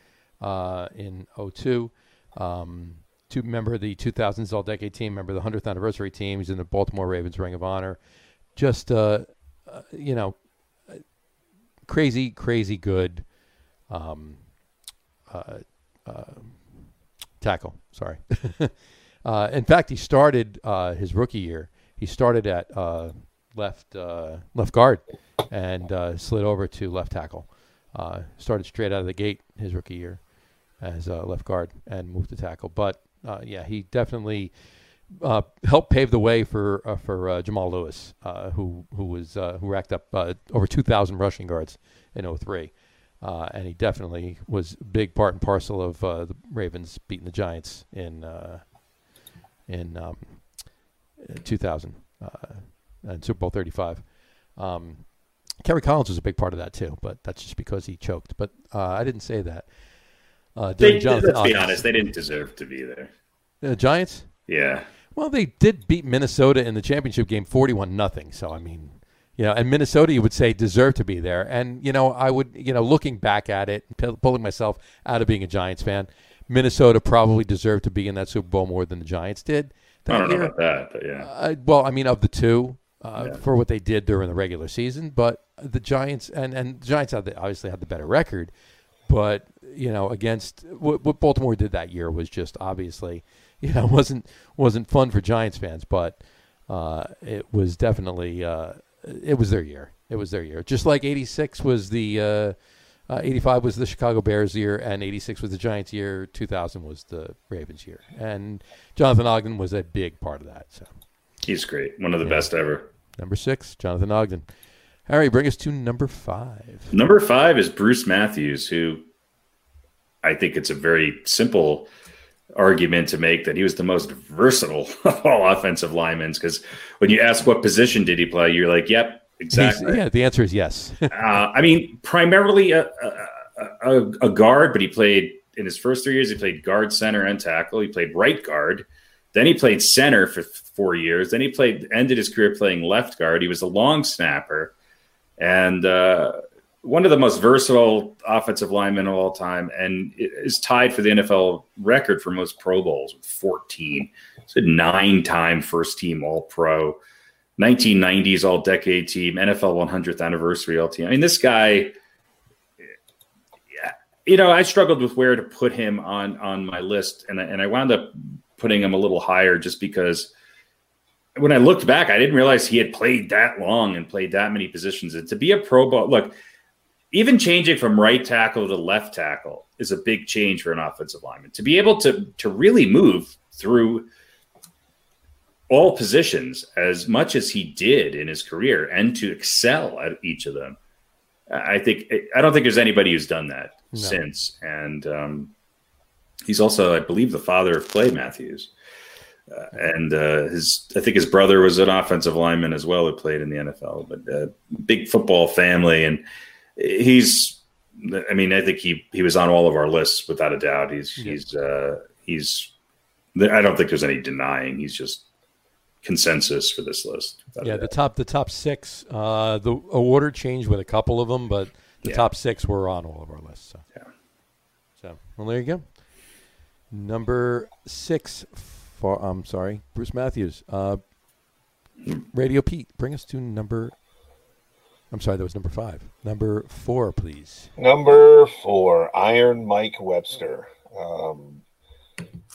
uh, in 02. Um, two member of the 2000s All Decade team, member of the 100th anniversary team. He's in the Baltimore Ravens Ring of Honor. Just uh, uh, you know, crazy, crazy good um, uh, tackle. Sorry. in fact, he started his rookie year. He started at left left guard and uh, slid over to left tackle. Uh, started straight out of the gate his rookie year as uh, left guard and moved to tackle. But uh, yeah, he definitely uh, helped pave the way for uh, for Jamal Lewis, who who was who racked up over 2,000 rushing yards in 03. and he definitely was a big part and parcel of the Ravens beating the Giants in in um, 2000 and Super Bowl 35. Um, Kerry Collins was a big part of that too, but that's just because he choked. But uh, I didn't say that. Uh, they, let's be honest, they didn't deserve to be there. The Giants? Yeah. Well, they did beat Minnesota in the championship game, forty-one nothing. So I mean, you know, and Minnesota, you would say, deserved to be there. And you know, I would, you know, looking back at it, pulling myself out of being a Giants fan, Minnesota probably deserved to be in that Super Bowl more than the Giants did. I don't year. know about that, but yeah. Uh, well, I mean, of the two, uh, yeah. for what they did during the regular season. But the Giants and and the Giants had the, obviously had the better record, but you know against what, what, Baltimore did that year was just obviously you know wasn't wasn't fun for Giants fans, but uh, it was definitely uh, it was their year. It was their year. Just like '86 was the. Uh, uh, 85 was the Chicago Bears year, and 86 was the Giants year. 2000 was the Ravens year, and Jonathan Ogden was a big part of that. So He's great. One of the yeah. best ever. Number six, Jonathan Ogden. Harry, bring us to number five. Number five is Bruce Matthews, who I think it's a very simple argument to make that he was the most versatile of all offensive linemen. Because when you ask what position did he play, you're like, yep, exactly. He's, yeah, the answer is yes. uh, I mean, primarily a, a, a, a guard, but he played in his first three years, he played guard, center, and tackle. He played right guard. Then he played center for four years. Then he played ended his career playing left guard. He was a long snapper, and uh, one of the most versatile offensive linemen of all time, and is tied for the NFL record for most Pro Bowls with 14. He's a nine-time first-team All-Pro. 1990s All Decade Team, NFL 100th Anniversary All Team. I mean, this guy. You know, I struggled with where to put him on on my list, and I, and I wound up putting him a little higher just because when I looked back, I didn't realize he had played that long and played that many positions. And to be a Pro Bowl, look, even changing from right tackle to left tackle is a big change for an offensive lineman. To be able to to really move through all positions as much as he did in his career and to excel at each of them. I think I don't think there's anybody who's done that No. since. And um, he's also, I believe, the father of Clay Matthews. Uh, and uh, his, I think his brother was an offensive lineman as well, who played in the NFL. But uh, big football family, and he's. I mean, I think he he was on all of our lists without a doubt. He's Yeah. he's uh, he's. I don't think there's any denying. He's just consensus for this list. Yeah, the top the top six. Uh, the order changed with a couple of them, but the Yeah. top six were on all of our lists. So. Yeah. So well, there you go. Number six. For I'm sorry, Bruce Matthews. Uh, Radio Pete, bring us to number. I'm sorry, that was number five. Number four, please. Number four, Iron Mike Webster. Um,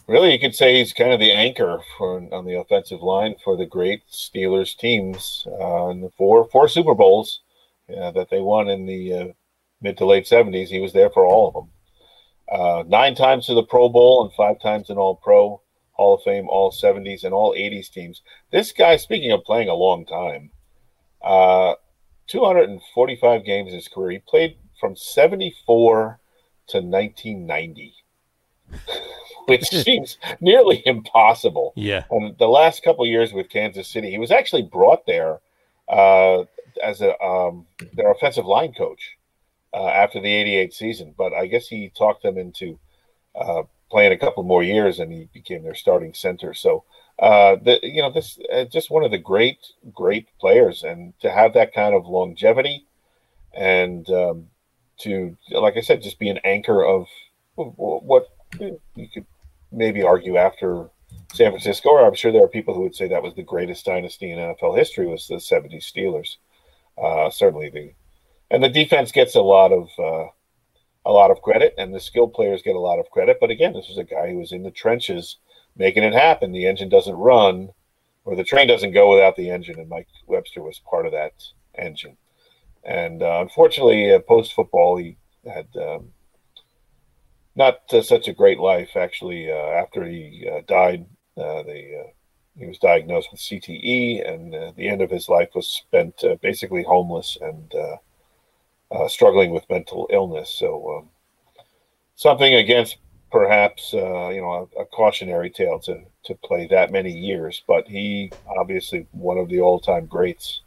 really, you could say he's kind of the anchor for on the offensive line for the great Steelers teams uh, in the four four Super Bowls uh, that they won in the uh, mid to late seventies. He was there for all of them. Uh, nine times to the Pro Bowl and five times in All Pro, Hall of Fame, all seventies and all eighties teams. This guy, speaking of playing a long time, uh, 245 games in his career. He played from 74 to 1990, which seems nearly impossible. Yeah. And the last couple years with Kansas City, he was actually brought there uh, as a um, their offensive line coach uh, after the '88 season. But I guess he talked them into uh, playing a couple more years, and he became their starting center. So, uh, the, you know, this uh, just one of the great, great players, and to have that kind of longevity, and um, to, like I said, just be an anchor of what you could maybe argue after San Francisco, or I'm sure there are people who would say that was the greatest dynasty in NFL history was the 70s Steelers. Uh, certainly the and the defense gets a lot of uh, a lot of credit, and the skilled players get a lot of credit. But again, this was a guy who was in the trenches making it happen. The engine doesn't run, or the train doesn't go without the engine, and Mike Webster was part of that engine. And uh, unfortunately, uh, post football, he had um, not uh, such a great life. Actually, uh, after he uh, died, uh, they, uh, he was diagnosed with CTE, and the end of his life was spent basically homeless and struggling with mental illness. So, um, something against perhaps uh, you know a, a cautionary tale to to play that many years, but he obviously one of the all time greats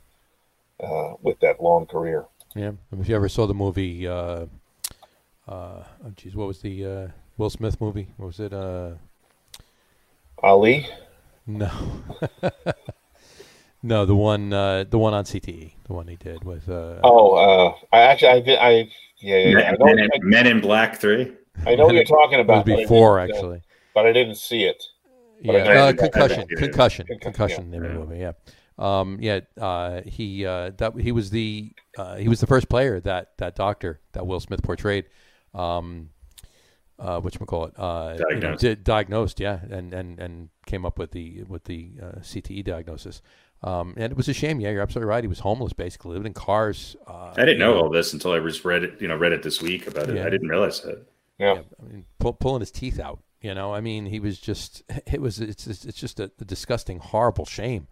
uh, with that long career. Yeah. If you ever saw the movie, uh, uh, oh geez, what was the uh, Will Smith movie? What was it? Uh, Ali, no, no, the one, uh, the one on CTE, the one he did with. Uh, oh, uh, I actually I did I yeah, yeah, yeah. I Men, know, Men in, Men in Black Three. I, I know what you're talking it was about. but I before didn't, uh, actually. but I didn't see it. Yeah, But I uh, concussion, concussion, Concussion, concussion. yeah. Name the movie. Yeah, um, yeah. Uh, he uh, that he was the uh, he was the first player that that doctor that Will Smith portrayed. Um, uh, which call it uh, you know, Diagnosed. did, diagnosed, yeah, and, and and came up with the with the uh, CTE diagnosis. Um, and it was a shame. Yeah, you're absolutely right. He was homeless, basically, living in cars. Uh, I didn't know all this until I just read it. You know, read it this week about it. Yeah. I didn't realize that. Yeah. Yeah, I mean, pull, pulling his teeth out. You know, I mean, he was just. It was. It's. It's just a, a disgusting, horrible shame.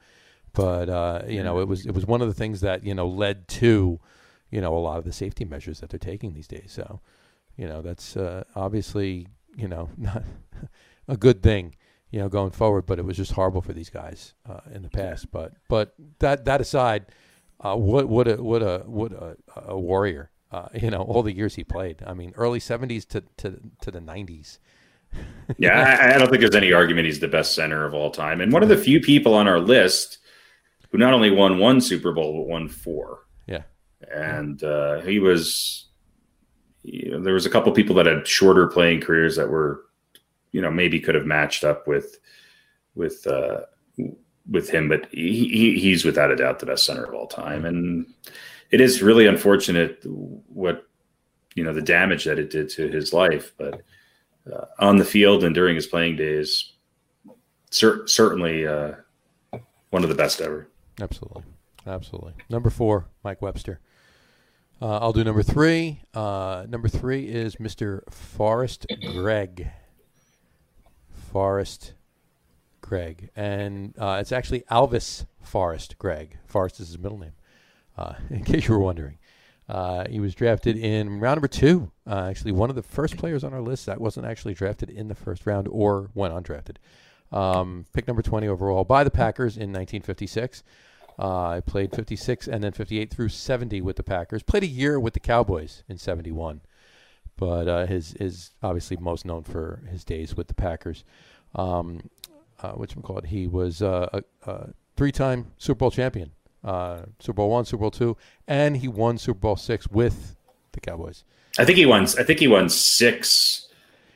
But uh, you know, it was. It was one of the things that you know led to, you know, a lot of the safety measures that they're taking these days. So, you know, that's uh, obviously you know not a good thing. You know, going forward, but it was just horrible for these guys uh, in the past. But but that that aside, uh, what what a what a what a, a warrior. Uh, you know, all the years he played. I mean, early '70s to to to the '90s. Yeah, I, I don't think there's any argument he's the best center of all time, and one of the few people on our list who not only won one Super Bowl but won four. Yeah. and uh, he was. You know, there was a couple people that had shorter playing careers that were, you know, maybe could have matched up with, with uh, with him, but he, he he's without a doubt the best center of all time, and it is really unfortunate what you know the damage that it did to his life, but uh, on the field and during his playing days, cer- certainly uh, one of the best ever. Absolutely, absolutely. Number four, Mike Webster. Uh, I'll do number three. Uh, number three is Mr. Forrest Gregg. Forrest Gregg, and uh, it's actually Alvis Forrest Gregg. Forrest is his middle name, uh, in case you were wondering. Uh, he was drafted in round number two. Uh, actually, one of the first players on our list that wasn't actually drafted in the first round or went undrafted. Um, pick number 20 overall by the Packers in 1956. Uh, I played 56 and then 58 through 70 with the Packers. Played a year with the Cowboys in 71, but uh, his is obviously most known for his days with the Packers. Um, uh, which call it? He was uh, a, a three-time Super Bowl champion, uh, Super Bowl one, Super Bowl two, and he won Super Bowl six with the Cowboys. I think he won. I think he won six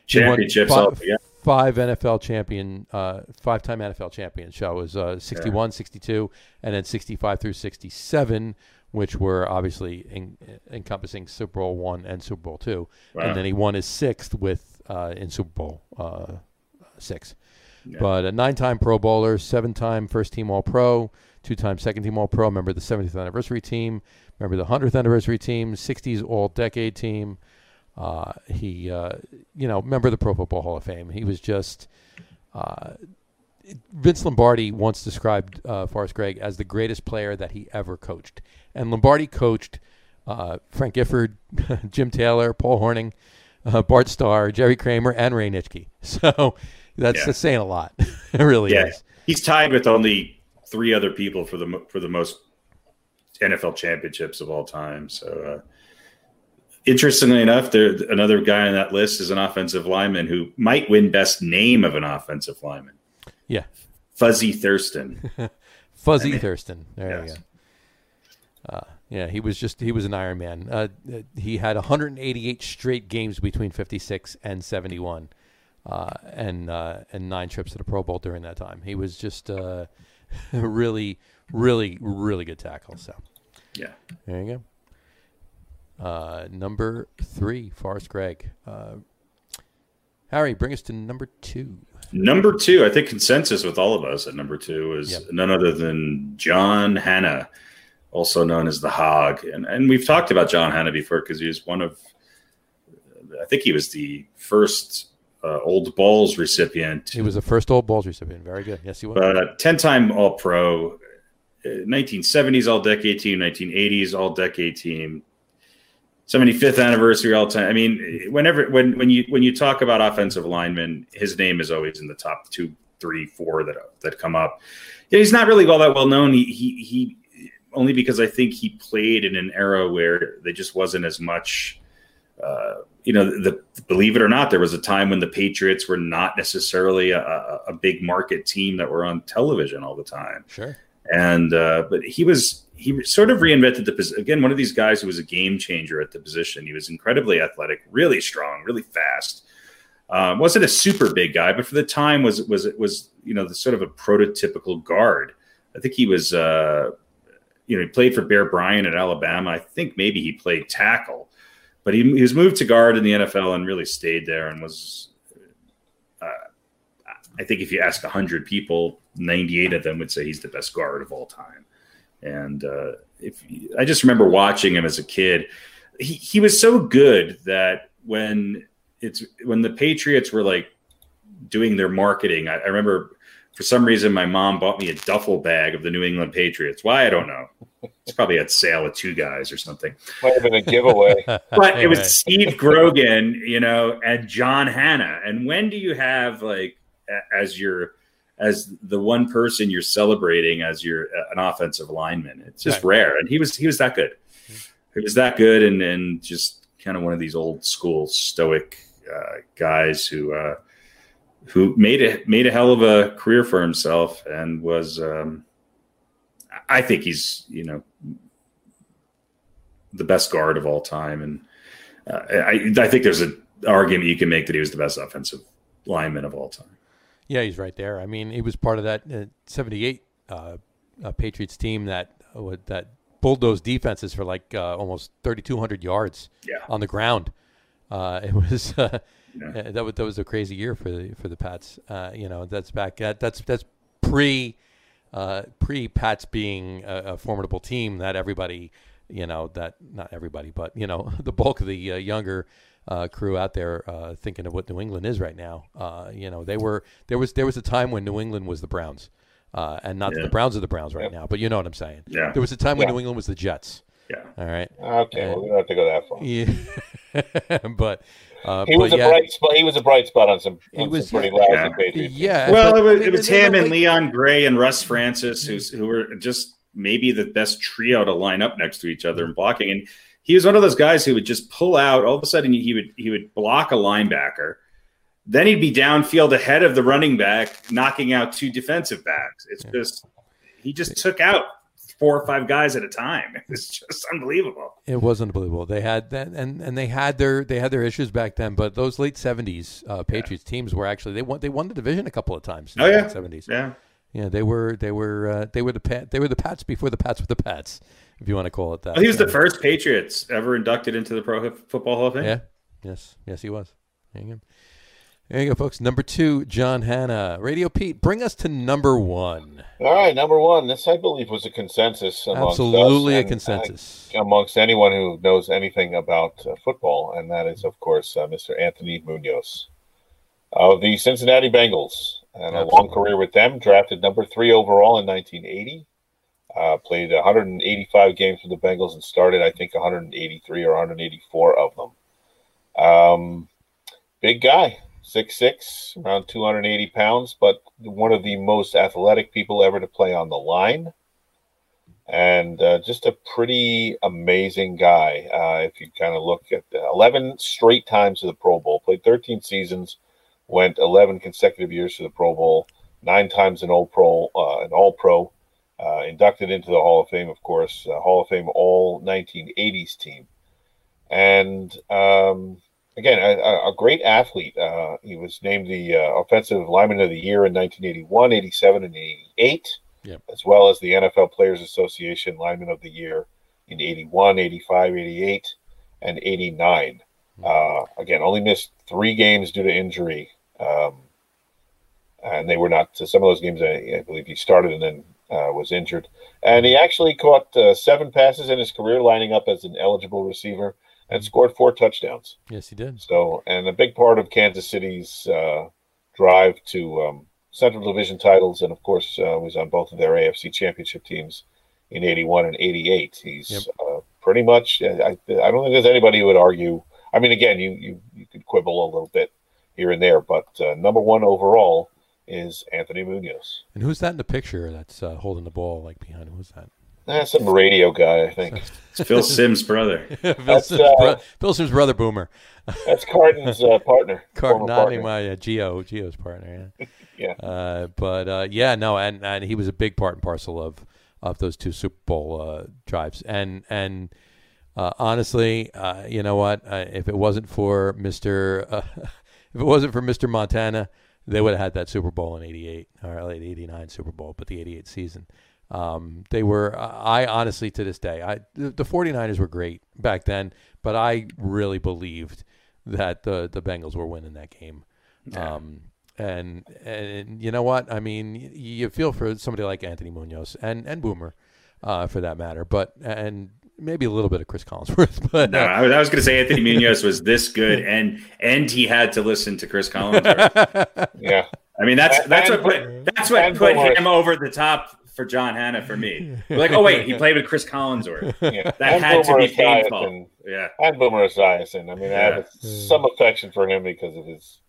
He won championships. fi- altogether. Five NFL champion, uh, five-time NFL champion. So it was uh, 61, 62, and then 65 through 67, which were obviously en- encompassing Super Bowl one and Super Bowl two, Wow. and then he won his sixth with uh, in Super Bowl uh, six. Yeah. But a nine-time Pro Bowler, seven-time first-team All-Pro, two-time second-team All-Pro, member of the 70th anniversary team, member of the 100th anniversary team, 60s All-Decade team. Uh, he, uh, you know, member of the Pro Football Hall of Fame. He was just. Uh, Vince Lombardi once described uh, Forrest Gregg as the greatest player that he ever coached, and Lombardi coached uh, Frank Gifford, Jim Taylor, Paul Hornung, uh, Bart Starr, Jerry Kramer, and Ray Nitschke. So that's, Yeah. that's saying a lot. it really Yeah, is. he's tied with only three other people for the for the most NFL championships of all time. So, uh, interestingly enough, there another guy on that list is an offensive lineman who might win best name of an offensive lineman, Yeah, Fuzzy Thurston. Fuzzy I mean, Thurston. There yes. you go. Uh, yeah, he was just he was an Iron Man. Uh, uh, he had 188 straight games between 56 and 71, uh, and uh, and nine trips to the Pro Bowl during that time. He was just uh, really, really, really good tackle. So yeah, there you go. Uh, number three, Forrest Gregg. Uh, Harry, bring us to number two. number two. I think consensus with all of us at number two is Yep. none other than John Hannah, also known as the Hog, and and we've talked about John Hannah before because he was one of, I think he was the first uh, Old Balls recipient He was the first old Balls recipient. Very good. Yes, he was. but 10 time All Pro, uh, 1970s All Decade team, 1980s All Decade team, 75th anniversary all time. I mean, whenever when when you when you talk about offensive linemen, his name is always in the top two, three, four that that come up. Yeah, he's not really all that well known. He he he only because I think he played in an era where there just wasn't as much. Uh, you know, the, believe it or not, there was a time when the Patriots were not necessarily a, a, big market team that were on television all the time. Sure. And uh, but he was he sort of reinvented the position again. One of these guys who was a game changer at the position. He was incredibly athletic, really strong, really fast. Um, wasn't a super big guy, but for the time was was was you know the sort of a prototypical guard. I think he was uh, you know he played for Bear Bryant at Alabama. I think maybe he played tackle, but he, he was moved to guard in the NFL and really stayed there and was. Uh, I think if you ask hundred people, ninety-eight of them would say he's the best guard of all time. And uh, if I just remember watching him as a kid, he, he was so good that when it's when the Patriots were like doing their marketing, I, I remember for some reason my mom bought me a duffel bag of the New England Patriots. Why I don't know. It's probably at sale at two guys or something. Might have been a giveaway. But it was Steve Grogan, you know, and John Hannah. And when do you have like as your as the one person you're celebrating as your uh, an offensive lineman? It's just Right. rare. And he was he was that good. He was that good, and and just kind of one of these old school stoic uh, guys who uh, who made a made a hell of a career for himself and was. Um, I think he's you know the best guard of all time, and uh, I I think there's an argument you can make that he was the best offensive lineman of all time. Yeah, he's right there. I mean, he was part of that uh, 78 uh, uh, Patriots team that uh, that bulldozed defenses for like uh, almost 3,200 yards Yeah. on the ground. Uh, it was uh, Yeah. that was that was a crazy year for the for the Pats. Uh, you know, that's back that, that's that's pre uh, pre Pats being a, a formidable team that everybody you know that not everybody but you know the bulk of the uh, younger uh, crew out there uh, thinking of what New England is right now. Uh, you know, they were there was there was a time when New England was the Browns. Uh, and not that Yeah. the Browns are the Browns right Yep. now, but you know what I'm saying. Yeah. There was a time when Yeah. New England was the Jets. Yeah. All right. Okay, well, we don't have to go that far. Yeah. but uh, He but was yeah, a bright spot. He was a bright spot on some, He was- some pretty yeah. lousy Patriots. Yeah. Well, but- it was, it was him they- and Leon Gray and Russ Francis, who's who were just maybe the best trio to line up next to each other in blocking. And he was one of those guys who would just pull out. All of a sudden, he would he would block a linebacker. Then he'd be downfield ahead of the running back, knocking out two defensive backs. It's just he just took out four or five guys at a time. It's just unbelievable. It was unbelievable. They had that, and, and they had their they had their issues back then. But those late seventies uh, Patriots teams were actually they won they won the division a couple of times. in Oh, yeah. seventies. Yeah. Yeah, they were they were uh, they were the Pat, they were the Pats before the Pats were the Pats, if you want to call it that. Well, he was the first Patriots ever inducted into the Pro Football Hall of Fame. Yeah. Yes. Yes, he was. Go. There you go, folks. Number two, John Hannah. Radio Pete, bring us to number one. All right, number one. This, I believe, was a consensus. Amongst Absolutely us a consensus. uh, amongst anyone who knows anything about uh, football, and that is, of course, uh, Mr. Anthony Munoz of the Cincinnati Bengals, and a long career with them. Drafted number three overall in 1980. Uh, played 185 games for the Bengals and started, I think, 183 or 184 of them. Um, big guy, six six, around 280 pounds, but one of the most athletic people ever to play on the line. And uh, just a pretty amazing guy. Uh, if you kind of look at the 11 straight times to the Pro Bowl, played 13 seasons, went 11 consecutive years to the Pro Bowl, nine times an All Pro, uh, an All Pro, uh, inducted into the Hall of Fame, of course, uh, Hall of Fame All 1980s team, and um, again, a, a- great athlete. Uh, he was named the uh, Offensive Lineman of the Year in 1981, 87, and 88, Yep. as well as the NFL Players Association Lineman of the Year in 81, 85, 88, and 89. Uh, again, only missed three games due to injury. Um, and they were not, some of those games, I, I believe he started and then uh, was injured. And he actually caught uh, seven passes in his career, lining up as an eligible receiver, and scored four touchdowns. Yes, he did. So, and a big part of Kansas City's uh, drive to um, Central Division titles, and of course, uh, was on both of their AFC Championship teams in '81 and '88. He's Yep. uh, pretty much. I, I I don't think there's anybody who would argue. I mean, again, you you you could quibble a little bit here and there, but uh, number one overall is Anthony Munoz. And who's that in the picture that's uh, holding the ball like behind? Who's that? That's some radio guy, I think. It's Phil Simms' brother. Phil, That's, Simms' uh, bro- Bill Simms' brother, Boomer. That's Carton's uh, partner. Cart, former not partner. anymore. Yeah, Gio, Gio's partner. Yeah. Yeah. Uh, but uh, yeah, no, and, and he was a big part and parcel of of those two Super Bowl uh, drives. And and uh, honestly, uh, you know what? Uh, if it wasn't for Mister, uh, if it wasn't for Mister Montana, they would have had that Super Bowl in '88 or late '89 Super Bowl, but the '88 season. Um, they were. I honestly, to this day, I the, the 49ers were great back then, but I really believed that the the Bengals were winning that game. Um, and and you know what? I mean, y- you feel for somebody like Anthony Munoz and and Boomer, uh, for that matter, but and maybe a little bit of Chris Collinsworth, but No, uh, I was, going to say Anthony Munoz was this good, and and he had to listen to Chris Collinsworth. Yeah. I mean, that's that's and- what put, that's what put Boomer. him over the top for John Hannah for me. We're like, oh wait, he played with Chris Collinsworth. yeah. That And had to Boomer be painful. Esiason. Yeah, and Boomer Esiason. I mean, I have some affection for him because of his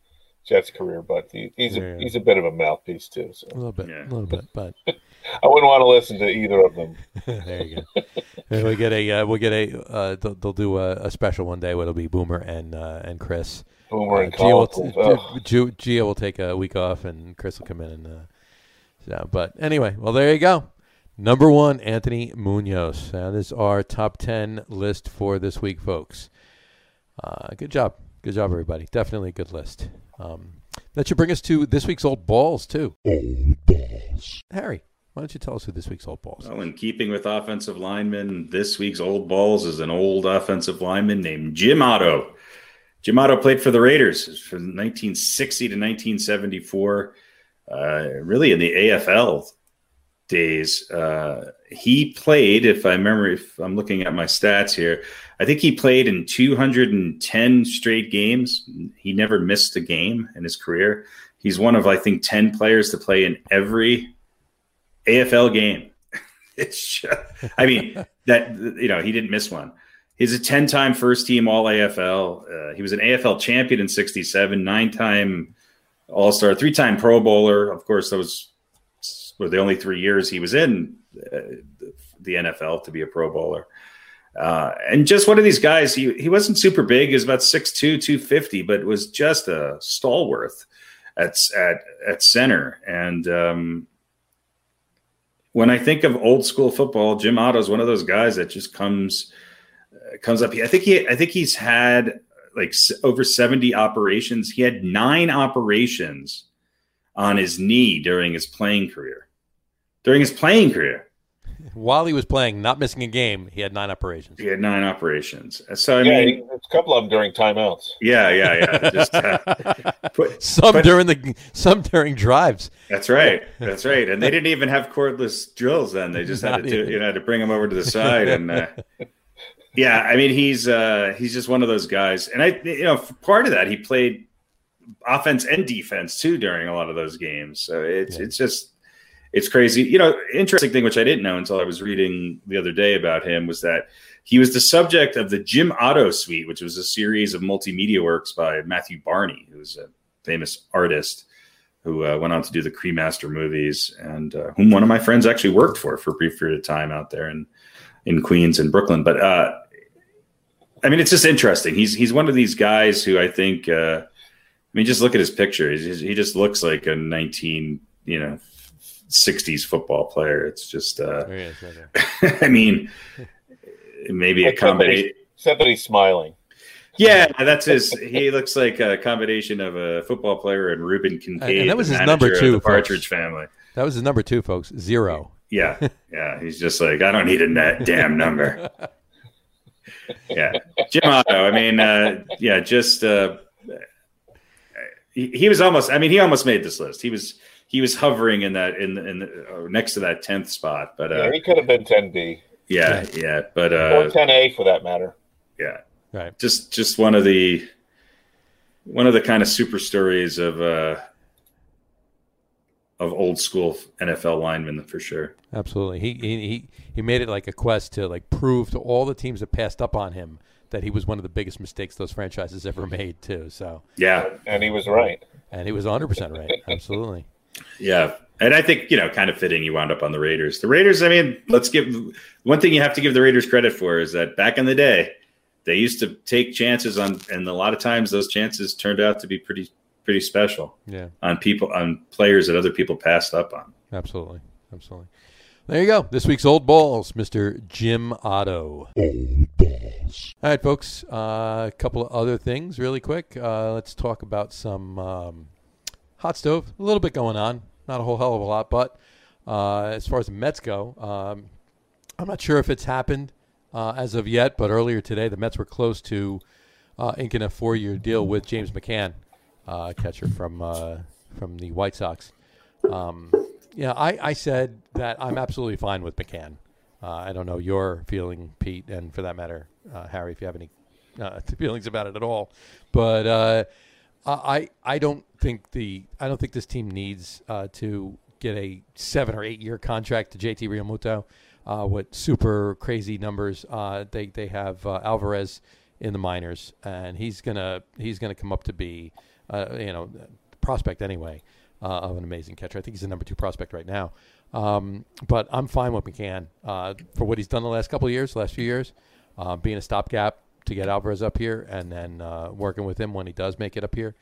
Jets career, but he, he's a Yeah. he's a bit of a mouthpiece too. So a little bit, Yeah. a little bit, but I wouldn't want to listen to either of them. there you go. We'll get a uh, we'll get a uh, they'll, they'll do a, a special one day where it'll be Boomer and uh, and Chris. Boomer and Uh, Gio, will Collins. t- Ugh. Gio, Gio will take a week off, and Chris will come in and. So, but anyway, well, there you go. Number one, Anthony Munoz. That is our top ten list for this week, folks. Uh, good job, good job, everybody. Definitely a good list. Um, that should bring us to this week's old balls too. Old balls. Harry, Why don't you tell us who this week's old balls? Well, in keeping with offensive linemen, this week's old balls is an old offensive lineman named Jim Otto. Jim Otto played for the Raiders from 1960 to 1974, uh, really in the AFL days. Uh, he played, if I remember, if I'm looking at my stats here, I think he played in 210 straight games. He never missed a game in his career. He's one of, I think, 10 players to play in every AFL game. it's just, I mean, that, you know, he didn't miss one. He's a 10 time first team All AFL. Uh, he was an AFL champion in 67, nine time All Star, three time Pro Bowler. Of course, those were the only three years he was in uh, the NFL to be a Pro Bowler. Uh, and just one of these guys, he, he wasn't super big. He was about 6'2, 250, but was just a stalwart at, at, at center. And um, when I think of old school football, Jim Otto is one of those guys that just comes uh, comes up. I think he I think he's had like over 70 operations. He had nine operations on his knee during his playing career. During his playing career. While he was playing, not missing a game, he had nine operations. He had nine operations. So I yeah, mean, a couple of them during timeouts. yeah, yeah, yeah. Just uh, put, Some but- during the some during drives. That's right. That's right. And they didn't even have cordless drills then. They just had Not to do, you know had to bring him over to the side and uh, yeah, I mean he's uh he's just one of those guys. And I you know part of that he played offense and defense too during a lot of those games. So it's Yeah. it's just it's crazy. You know, interesting thing which I didn't know until I was reading the other day about him was that he was the subject of the Jim Otto Suite, which was a series of multimedia works by Matthew Barney, who's a famous artist who uh, went on to do the Cremaster movies, and uh, whom one of my friends actually worked for for a brief period of time out there in in Queens and Brooklyn. But uh, I mean, it's just interesting. He's he's one of these guys who I think. Uh, I mean, just look at his picture. He's, he just looks like a nineteen, you know, '60s football player. It's just. Uh, is, right. I mean, maybe a Except that he's- combination. Except that he's smiling. Yeah, that's his. He looks like a combination of a football player and Reuben Kincaid. And that was his number two, Partridge folks. family. That was his number two, folks. Zero. Yeah, yeah. He's just like, I don't need a net damn number. Yeah, Jim Otto. I mean, uh, yeah, just uh, he, he was almost. I mean, he almost made this list. He was he was hovering in that in in the, uh, next to that tenth spot. But yeah, uh, he could have been 10B yeah, yeah. But uh, or uh, 10A for that matter. yeah, Right. just just one of the one of the kind of super stories of uh of old school NFL linemen for sure. Absolutely. He, he he he made it like a quest to like prove to all the teams that passed up on him that he was one of the biggest mistakes those franchises ever made too. So, Yeah, And he was right. and he was 100% right. Absolutely. yeah, and I think you know, kind of fitting. You wound up on the Raiders. The Raiders. I mean, let's give one thing you have to give the Raiders credit for is that back in the day, they used to take chances on, and a lot of times those chances turned out to be pretty pretty special Yeah. on people on players that other people passed up on. Absolutely. Absolutely. There you go. This week's old balls, Mr. Jim Otto. Old balls. All right, folks. Uh, a couple of other things, really quick. Uh, let's talk about some um, hot stove. A little bit going on, not a whole hell of a lot, but uh, as far as the Mets go, um, I'm not sure if it's happened uh, as of yet. But earlier today, the Mets were close to uh, inking a four-year deal with James McCann, uh, catcher from uh, from the White Sox. Um, yeah, I, I said that I'm absolutely fine with McCann. Uh, I don't know your feeling, Pete, and for that matter, uh, Harry, if you have any uh, feelings about it at all. But uh, I I don't think the I don't think this team needs to get a seven or eight year contract to JT Realmuto uh, with super crazy numbers. Uh, they they have uh, Alvarez in the minors, and he's gonna he's gonna come up to be uh, you know prospect anyway uh, of an amazing catcher. I think he's the number two prospect right now. Um, but I'm fine with McCann uh, for what he's done the last couple of years, last few years, uh, being a stopgap to get Alvarez up here, and then uh, working with him when he does make it up here.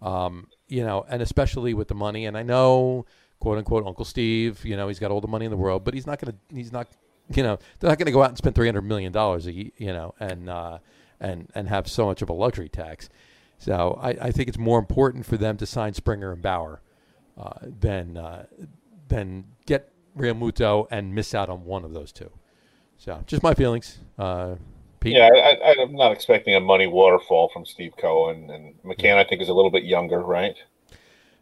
Um, you know, and especially with the money. And I know, quote unquote, Uncle Steve. You know, he's got all the money in the world, but he's not gonna. He's not. You know, they're not gonna go out and spend three hundred million dollars you know, and uh, and and have so much of a luxury tax. So I, I think it's more important for them to sign Springer and Bauer uh, than uh, than get Realmuto and miss out on one of those two. So, just my feelings. Uh, Pete? Yeah, I, I, I'm not expecting a money waterfall from Steve Cohen and McCann. I think is a little bit younger, right?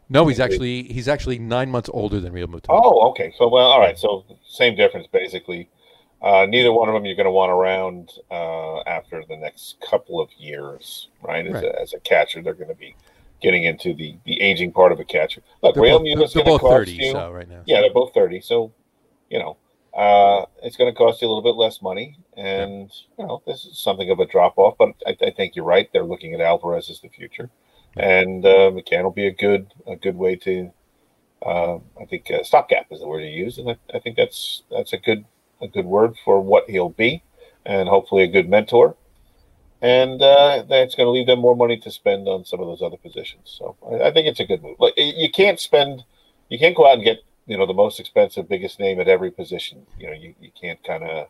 No, he's actually he's actually nine months older than Realmuto. Oh, okay. So well, all right. So same difference basically. Uh, neither one of them you're going to want around uh, after the next couple of years, right? As, Right. A, as a catcher, they're going to be getting into the, the aging part of a catcher. Look, they're Real both, going to cost thirty. you. So right now, Yeah, they're both 30. So, you know, uh, it's going to cost you a little bit less money. And, you know, this is something of a drop off. But I, I think you're right. They're looking at Alvarez as the future. And uh, McCann will be a good a good way to, uh, I think, uh, stopgap is the word you use. And I, I think that's that's a good a good word for what he'll be and hopefully a good mentor. And uh, that's going to leave them more money to spend on some of those other positions. So I, I think it's a good move. Like you can't spend, you can't go out and get you know the most expensive, biggest name at every position. You know, you, you can't kind of.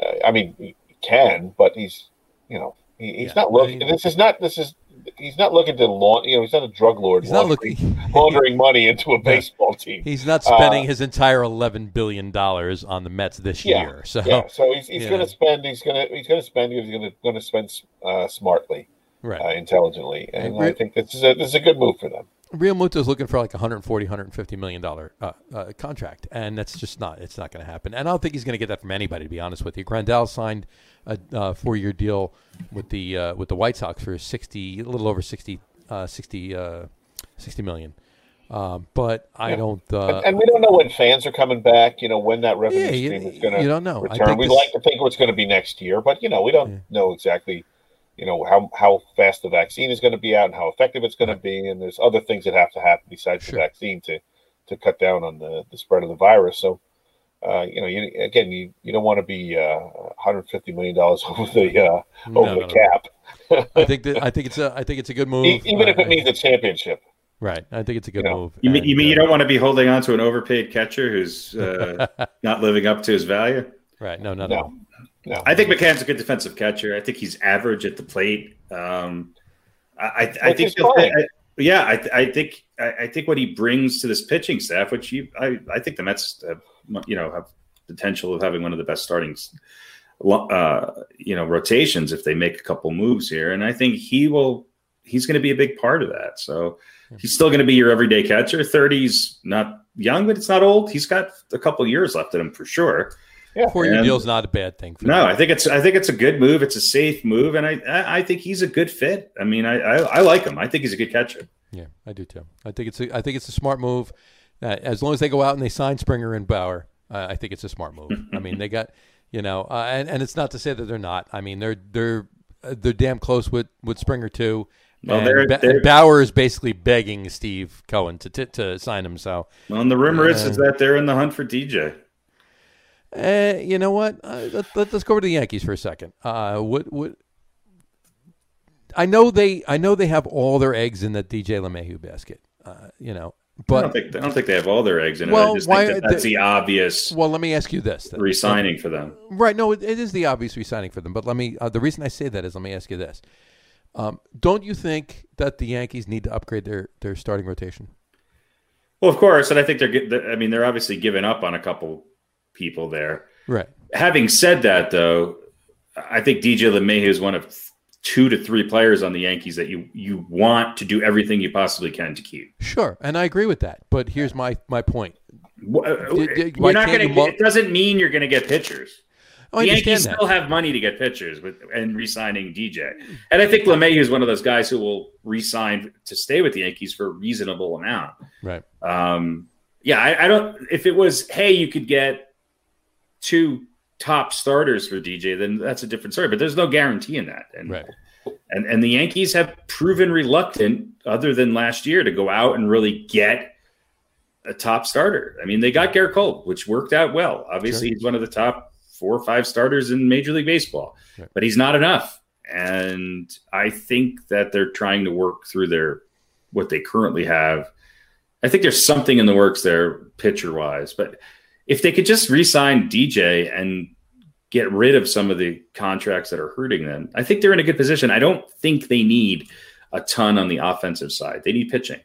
Uh, I mean, you can, but he's you know he, he's Yeah, not looking. this is not. This is. He's not looking to launch. You know, he's not a drug lord. he's not looking. laundering money into a baseball team. He's not Uh, spending his entire eleven billion dollars on the Mets this Yeah, year. So Yeah, so he's, he's going to spend. He's going to he's going to spend. He's going to going to spend uh, smartly, right. uh, intelligently, and And I think this is a this is a good move for them. Realmuto's looking for like 140, 150 million dollar uh, uh, contract, and that's just not. It's not going to happen. And I don't think he's going to get that from anybody. To be honest with you, Grandal signed a uh, four year deal with the uh, with the White Sox for sixty, a little over 60, uh, 60, uh, 60 million. Um, but I Yeah. don't. Uh, and, and we don't know when fans are coming back. You know when that revenue Yeah, you- stream is going to you don't know. Return. We'd this- like to think it's going to be next year, but you know we don't Yeah. know exactly. You know how how fast the vaccine is going to be out and how effective it's going to be, and there's other things that have to happen besides Sure. the vaccine to to cut down on the, the spread of the virus. So. Uh, you know, you, again, you, you don't want to be uh, 150 million dollars over the uh, no, over no, the no. cap, I think that I think it's a I think it's a good move. Even if it means a championship. right. I think it's a good You know, move. You mean, you And, mean you uh, don't want to be holding on to an overpaid catcher who's uh, not living up to his value? right? No, not no, no. No, no. I think McCann's a good defensive catcher. I think he's average at the plate. Um, I, I, I think, is he'll- fine. I- yeah, I, I think I, I think what he brings to this pitching staff, which you, I, I think the Mets, have, you know, have potential of having one of the best starting, uh, you know, rotations if they make a couple moves here, and I think he will. He's going to be a big part of that. So he's still going to be your everyday catcher. 30's not young, but it's not old. He's got a couple years left in him for sure. Four year deal is not a bad thing. For No, them. I think it's I think it's a good move. It's a safe move, and I I, I think he's a good fit. I mean, I, I I like him. I think he's a good catcher. Yeah, I do too. I think it's a, I think it's a smart move. Uh, as long as they go out and they sign Springer and Bauer, uh, I think it's a smart move. I mean, they got you know, uh, and and it's not to say that they're not. I mean, they're they're uh, they're damn close with with Springer too. Well, and, they're- Ba- they're- and Bauer is basically begging Steve Cohen to to, to sign him. So, Well, and the rumor is, is that they're in the hunt for DJ. Uh, you know what? Uh, let, us go over to the Yankees for a second. Uh, what what? I know they I know they have all their eggs in that DJ LeMahieu basket. Uh, you know, I but don't think I don't think they have all their eggs in it. Well, I just why- think that that's the- the obvious well, let me ask you this: then. re-signing for them. Right. No, it, it is the obvious resigning for them. But let me. Uh, the reason I say that is let me ask you this: um, Don't you think that the Yankees need to upgrade their their starting rotation? Well, of course, and I think they're. I mean, they're obviously giving up on a couple people there. Right. Having said that, though, I think DJ LeMahieu is one of two to three players on the Yankees that you you want to do everything you possibly can to keep. Sure, and I agree with that. But here's my my point. Did- did- You're not going to. It doesn't mean you're going to get pitchers. Oh, the Yankees that. still have money to get pitchers with and re-signing DJ. And I think LeMahieu is one of those guys who will re-sign to stay with the Yankees for a reasonable amount. Right. Um, yeah, I, I don't. If it was, hey, you could get two top starters for DJ, then that's a different story. But there's no guarantee in that. And Right. and and the Yankees have proven reluctant, other than last year, to go out and really get a top starter. I mean, they got Gerrit Cole, which worked out well. Obviously, he's one of the top four or five starters in Major League Baseball, Right. but he's not enough. And I think that they're trying to work through their what they currently have. I think there's something in the works there, pitcher wise. But if they could just re-sign DJ and get rid of some of the contracts that are hurting them, I think they're in a good position. I don't think they need a ton on the offensive side. They need pitching.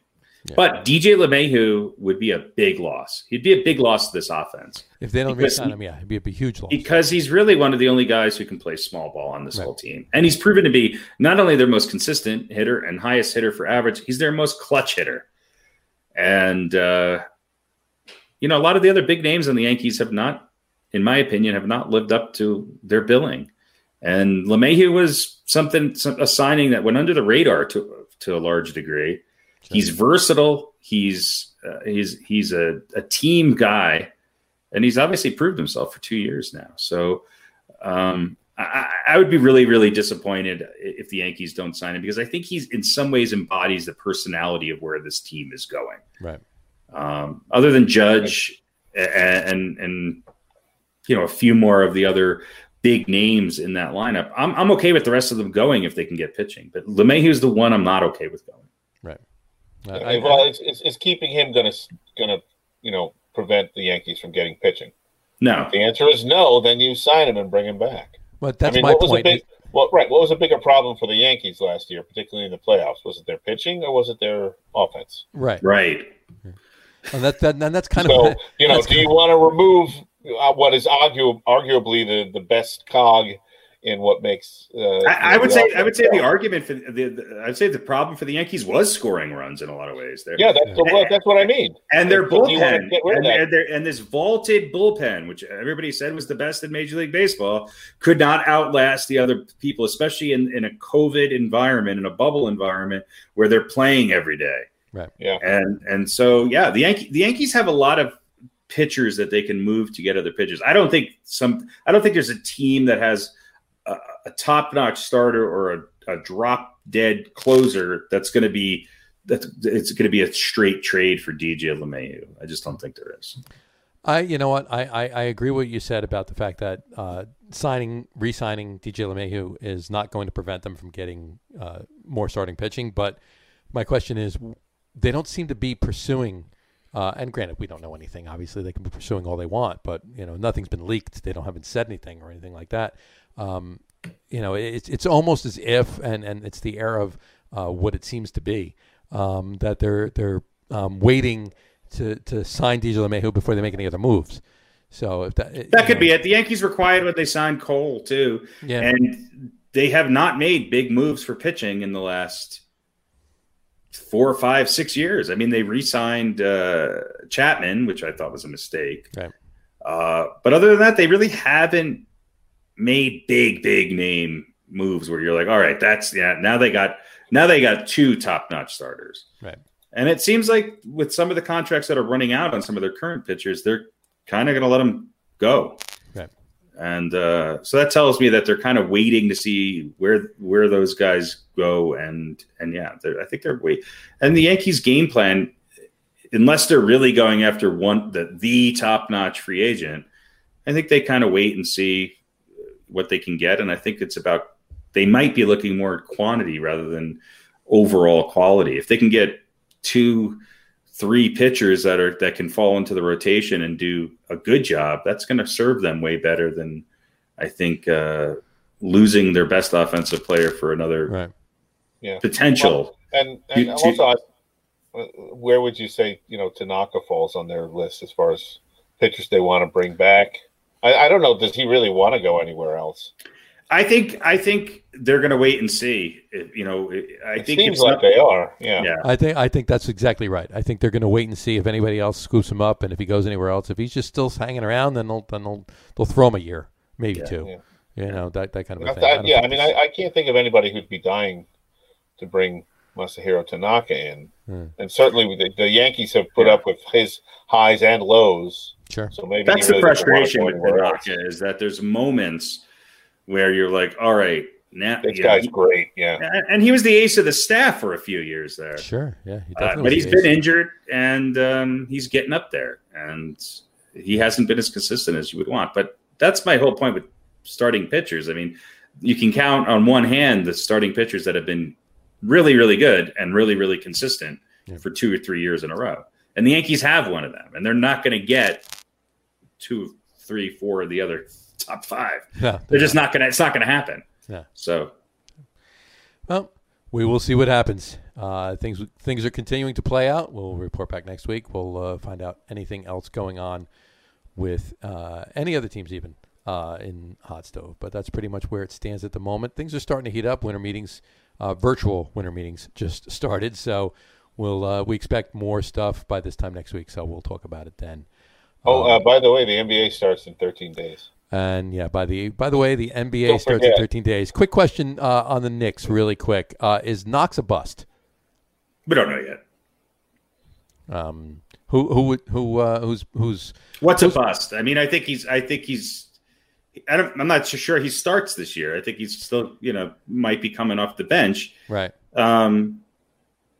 But DJ LeMahieu would be a big loss. He'd be a big loss to this offense If they don't resign him, yeah, it'd be a huge loss. because he's really one of the only guys who can play small ball on this Right. whole team. And he's proven to be not only their most consistent hitter and highest hitter for average, he's their most clutch hitter. And, uh, you know, a lot of the other big names on the Yankees have not, in my opinion, have not lived up to their billing. And LeMahieu was something, some, a signing that went under the radar to, to a large degree. He's versatile. He's uh, he's he's a, a team guy, and he's obviously proved himself for two years now. So um, I, I would be really really disappointed if the Yankees don't sign him because I think he's in some ways embodies the personality of where this team is going. right. Um, other than Judge and, and and you know a few more of the other big names in that lineup, I'm I'm okay with the rest of them going if they can get pitching. But LeMahieu's the one I'm not okay with going. Right. Uh, I- I- well, it's, it's, it's keeping him gonna gonna you know prevent the Yankees from getting pitching. No, If the answer is no, then you sign him and bring him back. but that's I mean, my what point. big well, right? What was a bigger problem for the Yankees last year, particularly in the playoffs? Was it their pitching or was it their offense? right. right. And that, that and that's kind so of you know, do you want to remove uh, what is argu- arguably the, the best cog in what makes? Uh, I, I would say I would say the argument for the, the I'd say the problem for the Yankees was scoring runs in a lot of ways. There, Yeah, that's the, well, that's what I mean. and their Do bullpen get rid of and, and, their, and this vaulted bullpen, which everybody said was the best in Major League Baseball, could not outlast the other people, especially in, in a COVID environment, in a bubble environment where they're playing every day. Yeah. And and so yeah, the Yankee the Yankees have a lot of pitchers that they can move to get other pitchers. I don't think some I don't think there's a team that has a, a top notch starter or a, a drop dead closer that's going to be that it's going to be a straight trade for DJ LeMahieu. I just don't think there is. I, you know what, I, I, I agree with what you said about the fact that uh, signing, re-signing DJ LeMahieu is not going to prevent them from getting uh, more starting pitching. But my question is, w- they don't seem to be pursuing. Uh, and granted, we don't know anything. Obviously, they can be pursuing all they want, but you know, nothing's been leaked. They don't haven't said anything or anything like that. Um, you know, it's it's almost as if, and and it's the air of uh, what it seems to be um, that they're they're um, waiting to to sign DJ LeMahieu before they make any other moves. So if that That could be it. The Yankees were quiet when they signed Cole too, Yeah. and they have not made big moves for pitching in the last four, five, six years. I mean, they re-signed uh, Chapman, which I thought was a mistake. Right. Uh, but other than that, they really haven't made big, big name moves where you're like, all right, that's yeah. Now they got now they got two top-notch starters. Right. And it seems like with some of the contracts that are running out on some of their current pitchers, they're kind of going to let them go. And uh, so that tells me that they're kind of waiting to see where where those guys go. And and yeah, I think they're wait. And the Yankees' game plan, unless they're really going after one the the top notch free agent, I think they kind of wait and see what they can get. And I think it's about they might be looking more at quantity rather than overall quality. If they can get two, three pitchers that are that can fall into the rotation and do a good job, that's going to serve them way better than I think uh, losing their best offensive player for another right. Yeah. potential. And and You- also, I- uh, where would you say you know Tanaka falls on their list as far as pitchers they want to bring back? I, I don't know. Does he really want to go anywhere else? I think I think they're going to wait and see. You know, I It think seems it's like not- they are. Yeah. Yeah. I think I think that's exactly right. I think they're going to wait and see if anybody else scoops him up, and if he goes anywhere else. If he's just still hanging around, then they'll then they'll they'll throw him a year, maybe Yeah. two. Yeah. You know that that kind of a I- thing. I- don't yeah, I mean, I, I can't think of anybody who'd be dying to bring Masahiro Tanaka in, Hmm. and certainly the, the Yankees have put up with his highs and lows. sure. So maybe That's he the really frustration with. Tanaka is that there's moments where you're like, all right, now, This you know, guy's great. Yeah. and- and he was the ace of the staff for a few years there. Sure. Yeah. He Uh, but he's been ace. injured and um, he's getting up there, and he hasn't been as consistent as you would want. But that's my whole point with starting pitchers. I mean, you can count on one hand the starting pitchers that have been really, really good and really, really consistent Yeah. for two or three years in a row. And the Yankees have one of them, and they're not going to get two, three, four of the other top five. Yeah. They're just not going to. It's not going to happen. Yeah. So Well, we will see what happens. Uh, things things are continuing to play out. We'll report back next week. We'll uh, find out anything else going on with uh, any other teams, even uh, in Hot Stove. But that's pretty much where it stands at the moment. Things are starting to heat up. Winter meetings, uh, virtual winter meetings, just started. So we'll uh, we expect more stuff by this time next week. So we'll talk about it then. Oh, uh, by the way, the NBA starts in 13 days. And yeah, by the by the way, the NBA Don't starts in 13 days. Quick question uh, on the Knicks, really quick: uh, Is Knox a bust? We don't know yet. Um, who who who uh, who's who's What's a bust? I mean, I think he's. I think he's. I don't, I'm not so sure he starts this year. I think he's still, you know, might be coming off the bench. right? Um,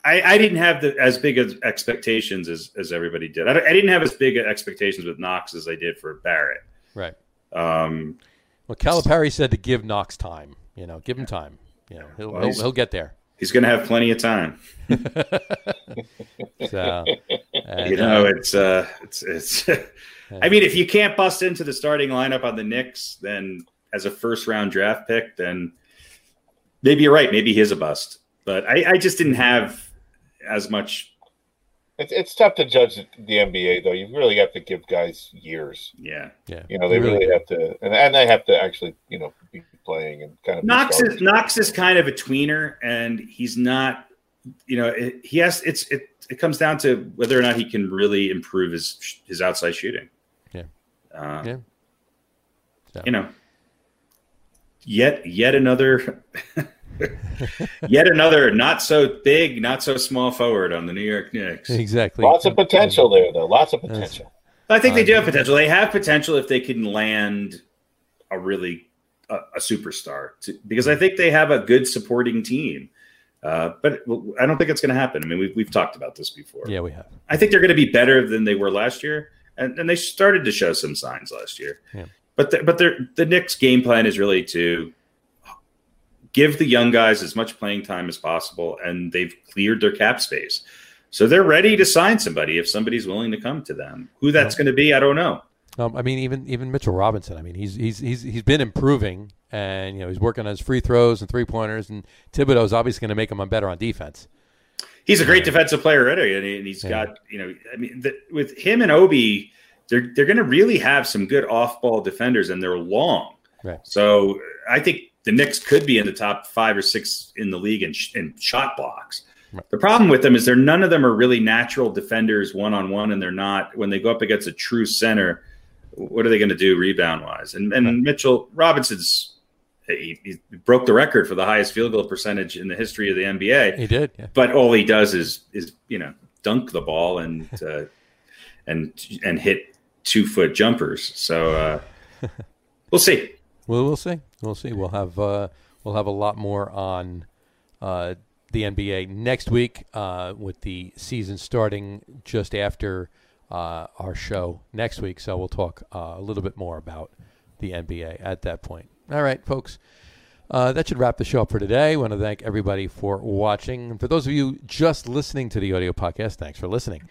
I, I didn't have the, as big as expectations as, as everybody did. I, I didn't have as big expectations with Knox as I did for Barrett. Right. Um, Well, Calipari said to give Knox time. You know, give him time. You know, he'll Well, he'll, he'll get there. he's going to have plenty of time. So, and, you know, uh, it's uh, it's it's. I mean, if you can't bust into the starting lineup on the Knicks, then as a first round draft pick, then maybe you're right. Maybe he is a bust. But I, I just didn't have as much. It's, it's tough to judge the NBA, though. You really have to give guys years. Yeah, yeah, You know, they you really, have to, and, and they have to actually, you know, be playing and kind of. be Knox is Knox is kind of a tweener, and he's not. You know, it, he has. It's it. It comes down to whether or not he can really improve his his outside shooting. Yeah. Uh, Yeah. So. You know, yet yet another. Yet another not so big, not so small forward on the New York Knicks. exactly. Lots of potential there, though. Lots of potential. I think they do have potential. They have potential if they can land a really a, a superstar, to, because I think they have a good supporting team. Uh, but I don't think it's going to happen. I mean, we've we've talked about this before. Yeah, we have. I think they're going to be better than they were last year, and, and they started to show some signs last year. Yeah. But the, but their the Knicks' game plan is really to give the young guys as much playing time as possible, and they've cleared their cap space, so they're ready to sign somebody if somebody's willing to come to them. Who that's going to be, I don't know. Um, I mean, even even Mitchell Robinson. I mean, he's he's he's he's been improving, and you know he's working on his free throws and three pointers. And Thibodeau's obviously going to make him better on defense. He's a great defensive player already, and he- and he's Yeah. got you know, I mean, the, with him and Obi, they're they're going to really have some good off-ball defenders, and they're long. Right. So I think the Knicks could be in the top five or six in the league in, in shot blocks. The problem with them is they're none of them are really natural defenders one on one, and they're not when they go up against a true center. What are they going to do rebound wise? And and Mitchell Robinson's he, he broke the record for the highest field goal percentage in the history of the NBA He did. Yeah. but all he does is is you know dunk the ball and uh, and and hit two foot jumpers. So uh, we'll see. Well, we'll see. We'll see. We'll have uh, we'll have a lot more on uh, the NBA next week uh, with the season starting just after uh, our show next week. So we'll talk uh, a little bit more about the NBA at that point. All right, folks. Uh, that should wrap the show up for today. I want to thank everybody for watching. For those of you just listening to the audio podcast, thanks for listening.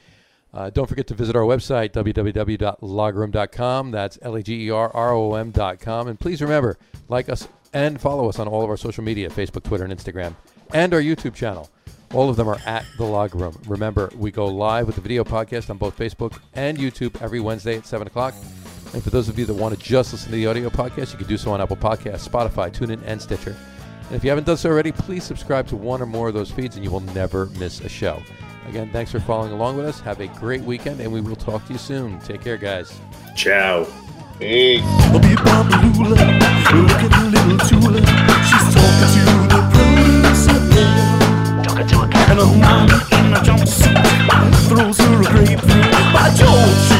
Uh, don't forget to visit our website, www.logroom.com. That's L E G E R R O M.com. And please remember, like us and follow us on all of our social media Facebook, Twitter, and Instagram, and our YouTube channel. All of them are at The Log Room. Remember, we go live with the video podcast on both Facebook and YouTube every Wednesday at 7 o'clock. And for those of you that want to just listen to the audio podcast, you can do so on Apple Podcasts, Spotify, TuneIn, and Stitcher. And if you haven't done so already, please subscribe to one or more of those feeds and you will never miss a show. Again, thanks for following along with us. Have a great weekend, and we will talk to you soon. Take care, guys. Ciao. Peace. By George.